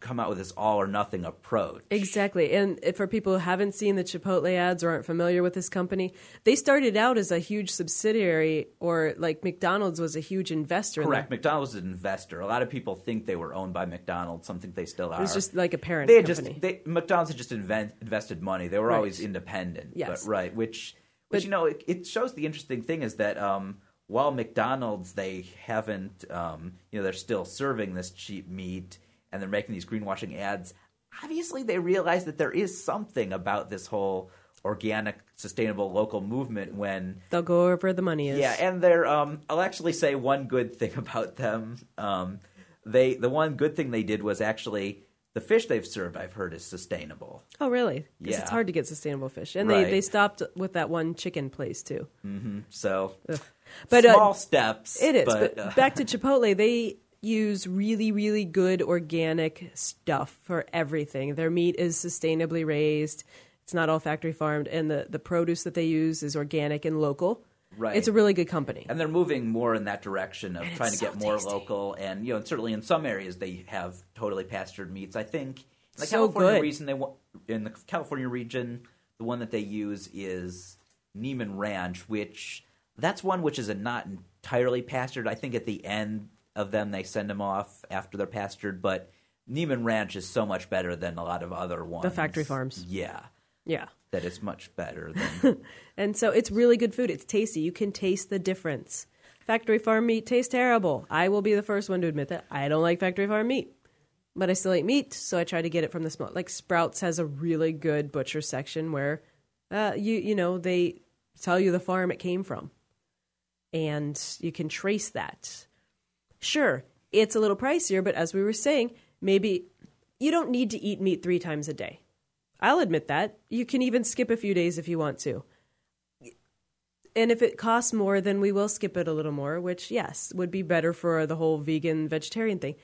come out with this all or nothing approach." Exactly. And for people who haven't seen the Chipotle ads or aren't familiar with this company, they started out as a huge subsidiary, or like McDonald's was a huge investor. Correct. them. McDonald's is an investor. A lot of people think they were owned by McDonald's. Some think they still are. It was just like a parent they company. just they, McDonald's had just invent, invested money. They were Right. always independent. Yes. But, right. Which, which But- you know, it, it shows the interesting thing is that um, while McDonald's they haven't, um, you know, they're still serving this cheap meat and they're making these greenwashing ads. Obviously, they realize that there is something about this whole organic, sustainable local movement when They'll go wherever the money is. yeah, and they're. Um, I'll actually say one good thing about them. Um, they the one good thing they did was actually the fish they've served. I've heard is sustainable. Oh, really? Because Yeah. it's hard to get sustainable fish, and Right. they they stopped with that one chicken place too. So But, uh, small steps. It is. but, But, uh, back to Chipotle, they use really, really good organic stuff for everything. Their meat is sustainably raised. It's not all factory farmed, and the, the produce that they use is organic and local. Right. It's a really good company. and they're moving more in that direction of And trying to so get more tasty. local. And you know, and certainly in some areas they have totally pastured meats. I think in the So California good. region they wa- in the California region, the one that they use is Niman Ranch, which that's one which is a not entirely pastured. I think at the end of them they send them off after they're pastured, but Niman Ranch is so much better than a lot of other ones. The factory farms. Yeah. Yeah. That it's much better than And so it's really good food. It's tasty. You can taste the difference. Factory farm meat tastes terrible. I will be the first one to admit that. I don't like factory farm meat. But I still eat meat, so I try to get it from the small. Like Sprouts has a really good butcher section where, uh, you you know, they tell you the farm it came from, and you can trace that. Sure, it's a little pricier, but as we were saying, maybe you don't need to eat meat three times a day. I'll admit that. You can even skip a few days if you want to. And if it costs more, then we will skip it a little more, which, yes, would be better for the whole vegan vegetarian thing.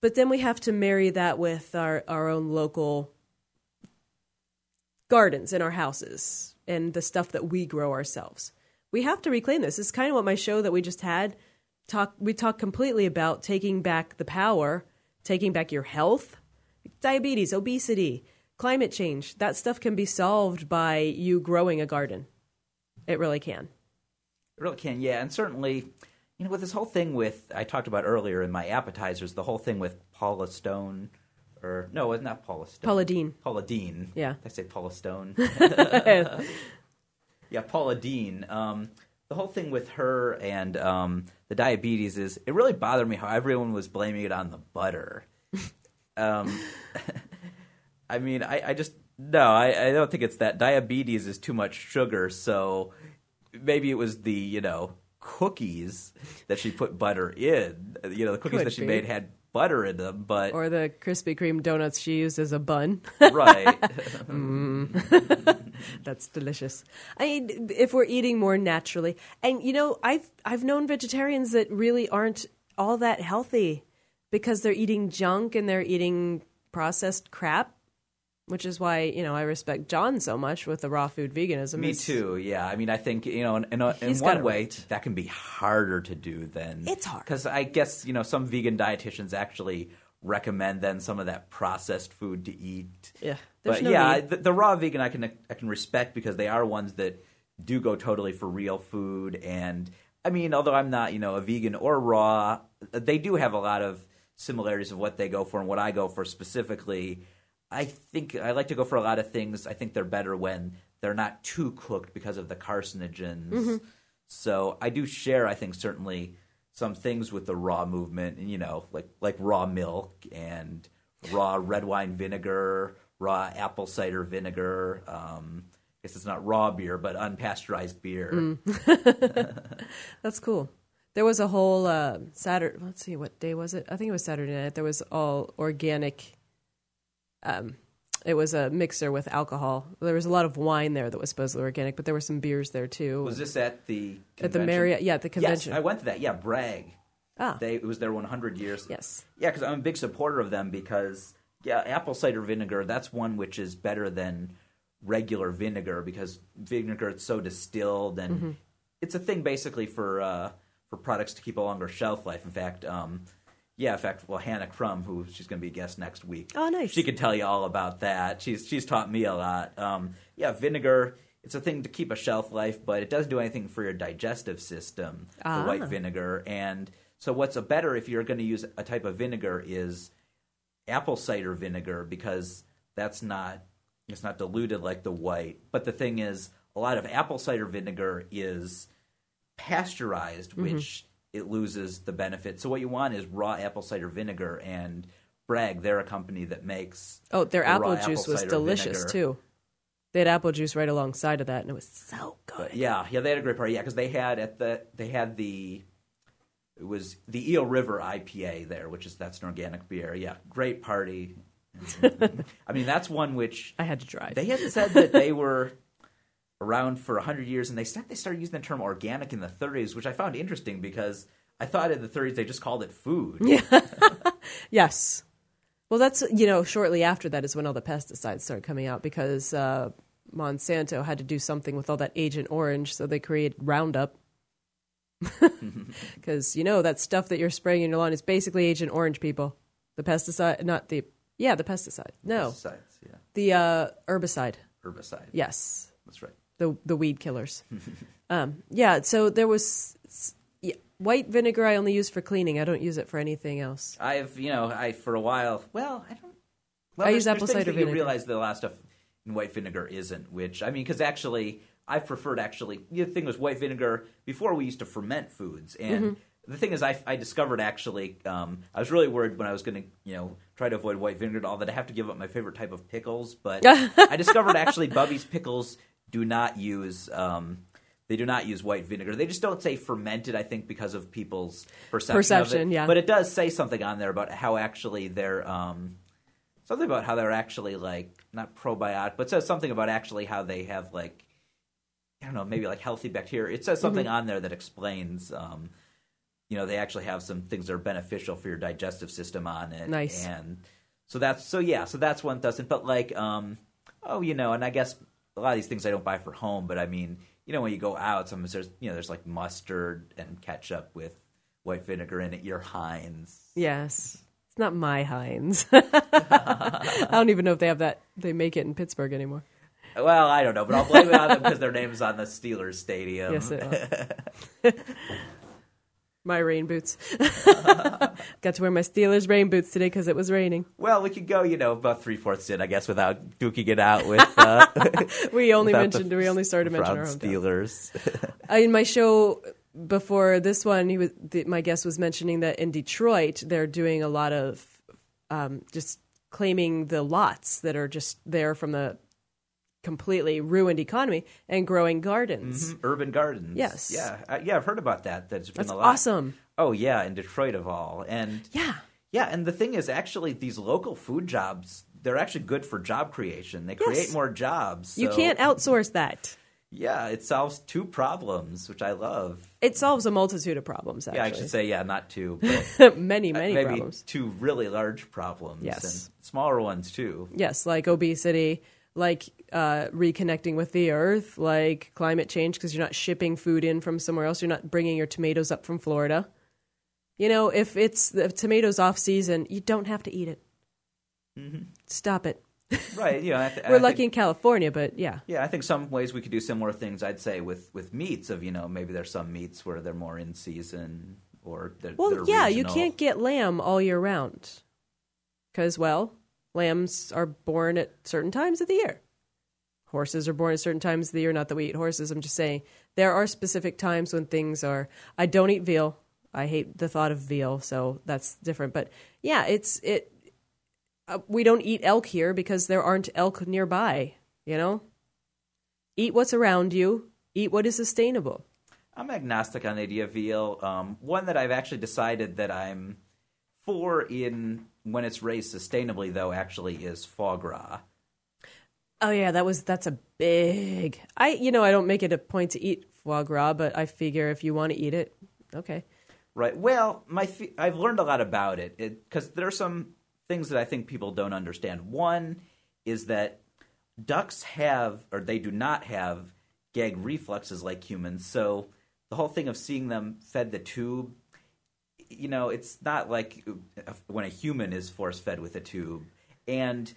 But then we have to marry that with our, our own local gardens in our houses and the stuff that we grow ourselves. We have to reclaim this. It's kind of what my show that we just had talk we talk completely about taking back the power, taking back your health, diabetes, obesity, climate change. That stuff can be solved by you growing a garden. It really can. It really can, yeah. And certainly, you know, with this whole thing with, I talked about earlier in my appetizers, the whole thing with Paula Stone, or, no, it's not Paula Stone. Paula Deen. Paula Deen. Yeah. Did I say Paula Stone? yeah, Paula Deen. Um, the whole thing with her and um, the diabetes is, it really bothered me how everyone was blaming it on the butter. um, I mean, I, I just no, I, I don't think it's that. Diabetes is too much sugar, so maybe it was the you know cookies that she put butter in. You know, the cookies Could that she be. made had butter in them, but Or the Krispy Kreme donuts she used as a bun. right, mm. That's delicious. I mean, if we're eating more naturally, and you know, I've I've known vegetarians that really aren't all that healthy because they're eating junk and they're eating processed crap, which is why you know I respect John so much with the raw food veganism. me It's- too. Yeah, I mean, I think you know, in, in, a, in one way, right. that can be harder to do than It's hard. because I guess you know some vegan dietitians actually recommend then some of that processed food to eat. Yeah, but no yeah, the, the raw vegan I can I can respect because they are ones that do go totally for real food. And I mean, although I'm not you know a vegan or raw, they do have a lot of similarities of what they go for and what I go for specifically. I think I like to go for a lot of things. I think they're better when they're not too cooked because of the carcinogens. Mm-hmm. So I do share, I think, certainly some things with the raw movement, and you know, like like raw milk and raw red wine vinegar, raw apple cider vinegar. Um, I guess it's not raw beer, but unpasteurized beer. Mm. That's cool. There was a whole uh, Saturday. Let's see, what day was it? I think it was Saturday night. There was all organic. Um, It was a mixer with alcohol. There was a lot of wine there that was supposedly organic, but there were some beers there too. Was this at the at the? Marriott? Yeah, at the convention. Yes, I went to that. Yeah, Bragg. ah, They it was their 100 years. yes. Yeah, because I'm a big supporter of them because yeah, apple cider vinegar. That's one which is better than regular vinegar because vinegar it's so distilled and Mm-hmm. it's a thing basically for uh, for products to keep a longer shelf life. In fact, um, yeah, in fact, well, Hannah Crum, who she's going to be a guest next week. Oh, nice. She could tell you all about that. She's she's taught me a lot. Um, yeah, vinegar. It's a thing to keep a shelf life, but it doesn't do anything for your digestive system. Ah. The white vinegar, and so what's a better if you're going to use a type of vinegar is apple cider vinegar because that's not it's not diluted like the white. But the thing is, a lot of apple cider vinegar is pasteurized, Mm-hmm. which it loses the benefit. So what you want is raw apple cider vinegar and Bragg, they're a company that makes Oh, their apple juice was delicious vinegar. too. They had apple juice right alongside of that, and it was so good. But yeah, yeah, they had a great party. Yeah, because they had at the they had the it was the Eel River IPA there, which is that's an organic beer. Yeah, great party. I mean, that's one which I had to drive. they had said that they were around for hundred years, and they said they started using the term organic in the 30s, which I found interesting because I thought in the 30s they just called it food. Yeah. Yes. Well, that's you know, shortly after that is when all the pesticides started coming out because uh, Monsanto had to do something with all that Agent Orange, so they created Roundup. Because you know that stuff that you're spraying in your lawn is basically Agent Orange, people. The pesticide, not the yeah, the pesticide. No, Pesticides, yeah, the uh, herbicide. herbicide. Yes, that's right. The the weed killers. um, yeah, so there was yeah, white vinegar. I only use for cleaning. I don't use it for anything else. I've you know I for a while. Well, I don't. Well, I use apple cider that You vinegar. realize that a lot of stuff in white vinegar isn't, which I mean, because actually, I preferred actually. The thing was white vinegar. Before we used to ferment foods, and Mm-hmm. the thing is, I, I discovered actually. Um, I was really worried when I was going to you know try to avoid white vinegar at all that I have to give up my favorite type of pickles, but I discovered actually Bubbies pickles do not use. Um, they do not use white vinegar. They just don't say fermented. I think because of people's perception. of Perception, it. yeah. But it does say something on there about how actually they're um, something about how they're actually like not probiotic, but says something about actually how they have like I don't know, maybe like healthy bacteria. It says something Mm-hmm. on there that explains. Um, you know, they actually have some things that are beneficial for your digestive system on it. Nice. And so that's so yeah, so that's one doesn't. But like, um, oh, you know, and I guess a lot of these things I don't buy for home, but I mean, you know, when you go out, sometimes there's you know, there's like mustard and ketchup with white vinegar in it. Your Heinz. Yes. It's not my Heinz. I don't even know if they have that. They make it in Pittsburgh anymore. Well, I don't know, but I'll blame it on them because their name's on the Steelers stadium. Yes, it my rain boots. Got to wear my Steelers rain boots today because it was raining. well, we could go, you know, about three fourths in, I guess, without duking it out with. Uh, We only mentioned. we only started to mention our. Steelers. Uh, in my show before this one, he was the, my guest was mentioning that in Detroit they're doing a lot of um, just claiming the lots that are just there from the completely ruined economy and growing gardens. Urban Gardens. Yes. Yeah, uh, yeah, I've heard about that. That's been That's a lot. awesome. Oh yeah, in Detroit of all, and Yeah. yeah, and the thing is, actually, these local food jobs. They're actually good for job creation. They create more jobs. You can't outsource that. Yeah, it solves two problems, which I love. It solves a multitude of problems. Actually, Yeah, I should say yeah, not two, but many, many maybe problems. two really large problems. Yes. and smaller ones too. Yes, like obesity, like uh, reconnecting with the earth, like climate change because you're not shipping food in from somewhere else. You're not bringing your tomatoes up from Florida. You know, if it's the tomatoes off season, you don't have to eat it. Stop it. Right. You know, th- We're I lucky Think, in California, but yeah. yeah, I think some ways we could do similar things. I'd say with with meats of you know maybe there's some meats where they're more in season or they're, Well, they're yeah, you can't get lamb all year round because, well, lambs are born at certain times of the year. Horses are born at certain times of the year. Not that we eat horses. I'm just saying there are specific times when things are. I don't eat veal. I hate the thought of veal, so that's different. But yeah, it's it. Uh, we don't eat elk here because there aren't elk nearby. You know, eat what's around you. Eat what is sustainable. I'm agnostic on the idea of veal. Um, one that I've actually decided that I'm for in when it's raised sustainably, though, actually is foie gras. Oh yeah, that was that's a big. I you know I don't make it a point to eat foie gras, but I figure if you want to eat it, okay. Right. Well, my I've learned a lot about it because there are some things that I think people don't understand. One is that ducks have, or they do not have, gag reflexes like humans. So the whole thing of seeing them fed the tube, you know, it's not like when a human is force fed with a tube. And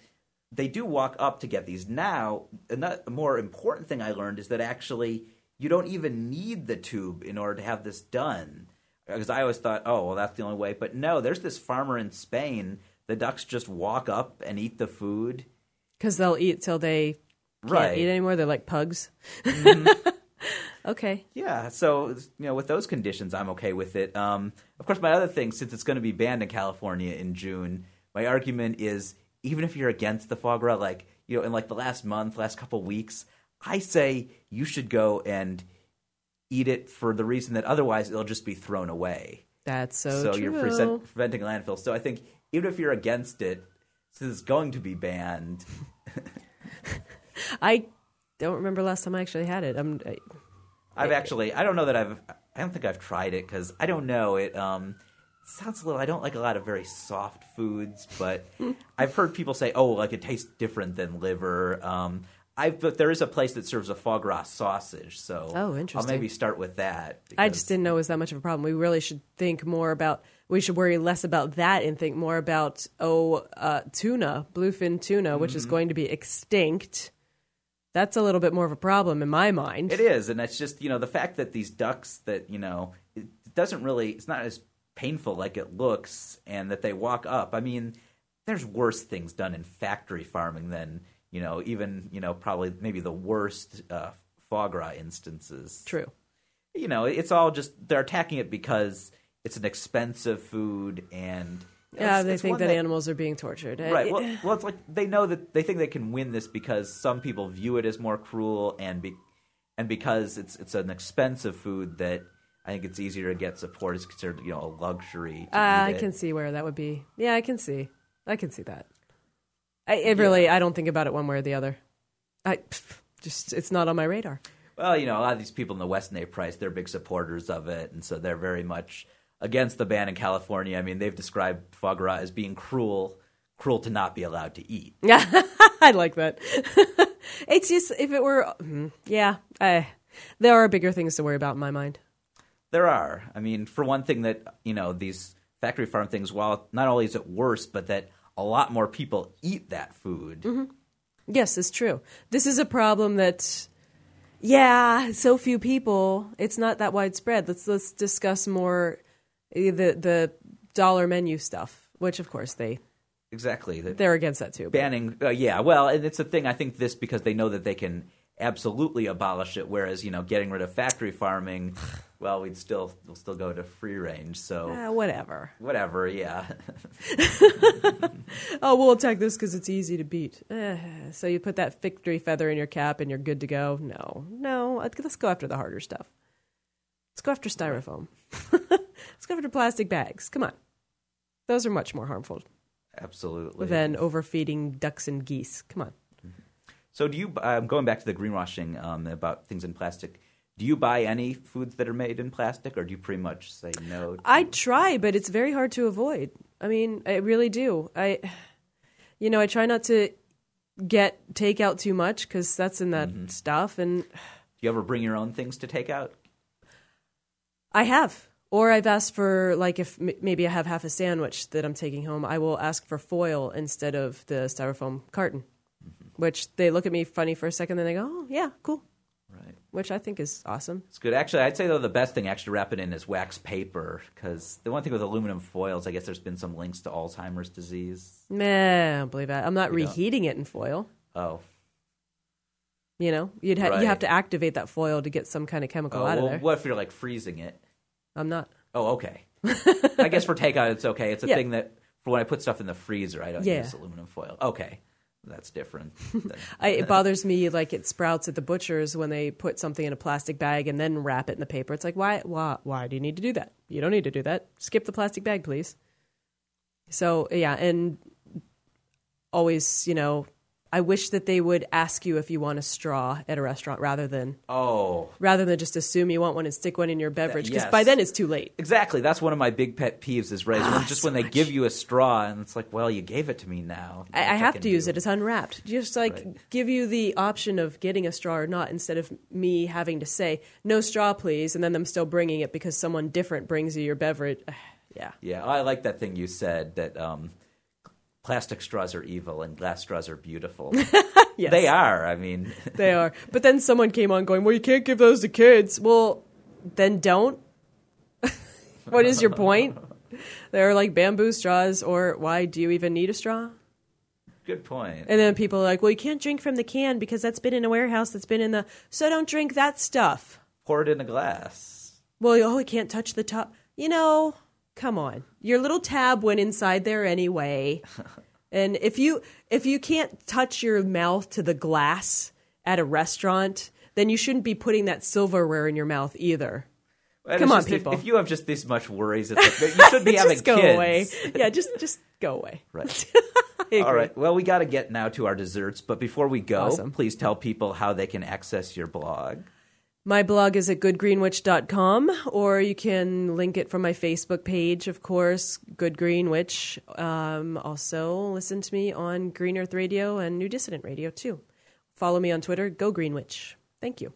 they do walk up to get these. Now, a more important thing I learned is that actually you don't even need the tube in order to have this done. Because I always thought, oh, well, that's the only way. But no, there's this farmer in Spain. The ducks just walk up and eat the food. Because they'll eat till they can't Right. eat anymore. They're like pugs. Mm-hmm. okay. Yeah, so you know, with those conditions, I'm okay with it. Um, of course, my other thing, since it's going to be banned in California in June, my argument is even if you're against the foie gras, like you know, in like the last month, last couple weeks, I say you should go and eat it for the reason that otherwise it'll just be thrown away. That's so, true. So you're present, preventing landfill. So I think even if you're against it, since it's going to be banned, I don't remember last time I actually had it. I'm, I, I've actually I don't know that I've I don't think I've tried it because I don't know it. Um, sounds a little. I don't like a lot of very soft foods, but I've heard people say, "Oh, like it tastes different than liver." Um, I but there is a place that serves a foie gras sausage, so Oh, interesting. I'll maybe start with that. I because- just didn't know it was that much of a problem. We really should think more about. We should worry less about that and think more about oh, uh, tuna, bluefin tuna, which Mm-hmm. is going to be extinct. That's a little bit more of a problem in my mind. It is, and it's just you know the fact that these ducks that you know it doesn't really it's not as painful like it looks, and that they walk up. I mean, there's worse things done in factory farming than you know even you know probably maybe the worst uh, foie gras instances. True. You know, it's all just they're attacking it because it's an expensive food and. Yeah, it's- they it's think one that, animals are being tortured. Right. Well, well, it's like they know that they think they can win this because some people view it as more cruel, and be, and because it's it's an expensive food that I think it's easier to get support. It's considered you know a luxury. To Uh, I can see where that would be. Yeah, I can see. I can see that. I it really, I don't think about it one way or the other. I pff, just, it's not on my radar. Well, you know, a lot of these people in the Weston A. Price, they're big supporters of it, and so they're very much against the ban in California. I mean, they've described foie gras as being cruel, cruel to not be allowed to eat. Yeah, I like that. it's just if it were, mm, yeah, uh, there are bigger things to worry about in my mind. There are. I mean, for one thing, that you know these factory farm things. While not only is it worse, but that a lot more people eat that food. Yes, it's true. This is a problem that, yeah, so few people. It's not that widespread. Let's let's discuss more the the dollar menu stuff, which of course they Exactly. That they're against that too. banning. Uh, yeah. Well, and it's a thing. I think this because they know that they can absolutely abolish it. Whereas you know, getting rid of factory farming, well, we'd still we'll still go to free range. So Ah, whatever. whatever. Yeah. Oh, we'll attack this because it's easy to beat. Eh, so you put that victory feather in your cap and you're good to go. No, no. Let's go after the harder stuff. Let's go after styrofoam. Let's go after plastic bags. Come on. Those are much more harmful absolutely. than overfeeding ducks and geese. Come on. So do you? Um, going back to the greenwashing um, about things in plastic. Do you buy any foods that are made in plastic, or do you pretty much say no? to- I try, but it's very hard to avoid. I mean, I really do. I, you know, I try not to get takeout too much because that's in that stuff, and Do you ever bring your own things to take out? I have. Or I've asked for like if m- maybe I have half a sandwich that I'm taking home, I will ask for foil instead of the styrofoam carton. Mm-hmm. Which they look at me funny for a second, then they go, "Oh yeah, cool," Right. which I think is awesome. It's good. Actually, I'd say though the best thing actually to wrap it in is wax paper because the one thing with aluminum foils, I guess there's been some links to Alzheimer's disease. Meh, I don't believe that. I'm not You don't? reheating it in foil. Oh, You know, you'd ha- Right. you have to activate that foil to get some kind of chemical oh out of well, there. what if you're like freezing it? I'm not. Oh, okay. I guess for takeout it's okay. It's a Yeah. thing that for when I put stuff in the freezer, I don't Yeah. use aluminum foil. Okay, that's different. than- I, it bothers me like it Sprouts at the butchers when they put something in a plastic bag and then wrap it in the paper. It's like why why why do you need to do that? You don't need to do that. Skip the plastic bag, please. So yeah, and always you know I wish that they would ask you if you want a straw at a restaurant rather than Oh, rather than just assume you want one and stick one in your beverage because yes. by then it's too late. exactly. That's one of my big pet peeves is right. just so when they much. give you a straw and it's like, well, you gave it to me now. I, I have can to use do? it. It's unwrapped. Just like Right. give you the option of getting a straw or not instead of me having to say no straw, please, and then them still bringing it because someone different brings you your beverage. yeah. Yeah, I like that thing you said that um, plastic straws are evil and glass straws are beautiful. Yes. They are. I mean, They are. But then someone came on going, well, you can't give those to kids. Well, then don't. what is your point? They're like bamboo straws, or why do you even need a straw? good point. And then people are like, well, you can't drink from the can because that's been in a warehouse that's been in the. So don't drink that stuff. Pour it in a glass. Well, oh, you can't touch the top. You know, come on. Your little tab went inside there anyway. and if you if you can't touch your mouth to the glass at a restaurant, then you shouldn't be putting that silverware in your mouth either. And Come on, just people. If, you have just this much worries, it's like, you should be having just go kids. away. Yeah, just just go away. Right. All right. Well, we got to get now to our desserts, but before we go, Awesome. please tell people how they can access your blog. My blog is at goodgreenwitch.com, or you can link it from my Facebook page, of course, Good Green Witch. Um, also, listen to me on Green Earth Radio and New Dissident Radio, too. Follow me on Twitter, Go Green Witch. Thank you.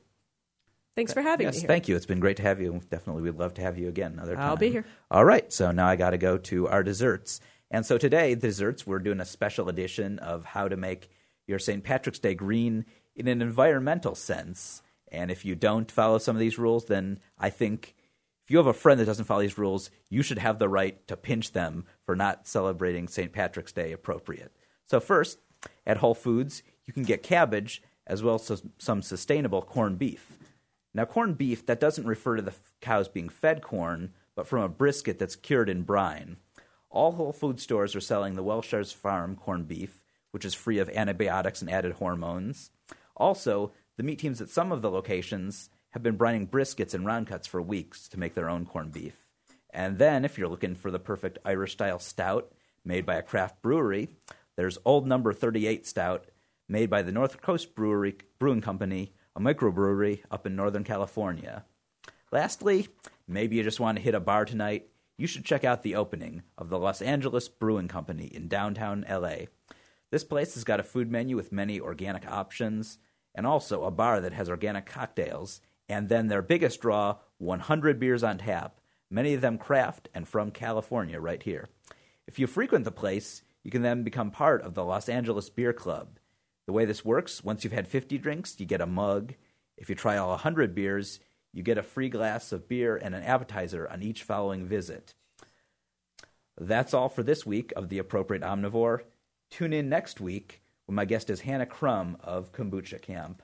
Thanks for having yes, me here. thank you. It's been great to have you. Definitely, we'd love to have you again another time. I'll be here. All right. So now I got to go to our desserts. And so today, the desserts, we're doing a special edition of how to make your St. Patrick's Day green in an environmental sense. And if you don't follow some of these rules, then I think if you have a friend that doesn't follow these rules, you should have the right to pinch them for not celebrating St. Patrick's Day appropriate. So, first, at Whole Foods, you can get cabbage as well as some sustainable corned beef. Now, corned beef, that doesn't refer to the cows being fed corn, but from a brisket that's cured in brine. All Whole Food stores are selling the Wellshire Farm corned beef, which is free of antibiotics and added hormones. Also, the meat teams at some of the locations have been brining briskets and round cuts for weeks to make their own corned beef. And then, if you're looking for the perfect Irish style stout made by a craft brewery, there's Old Number 38 Stout, made by the North Coast Brewery Brewing Company, a microbrewery up in Northern California. Lastly, maybe you just want to hit a bar tonight. You should check out the opening of the Los Angeles Brewing Company in downtown LA. This place has got a food menu with many organic options and also a bar that has organic cocktails, and then their biggest draw 100 beers on tap, many of them craft and from California right here. If you frequent the place, you can then become part of the Los Angeles Beer Club. The way this works, once you've had 50 drinks, you get a mug. If you try all 100 beers, you get a free glass of beer and an appetizer on each following visit. That's all for this week of The Appropriate Omnivore. Tune in next week my guest is Hannah Crum of Kombucha Camp.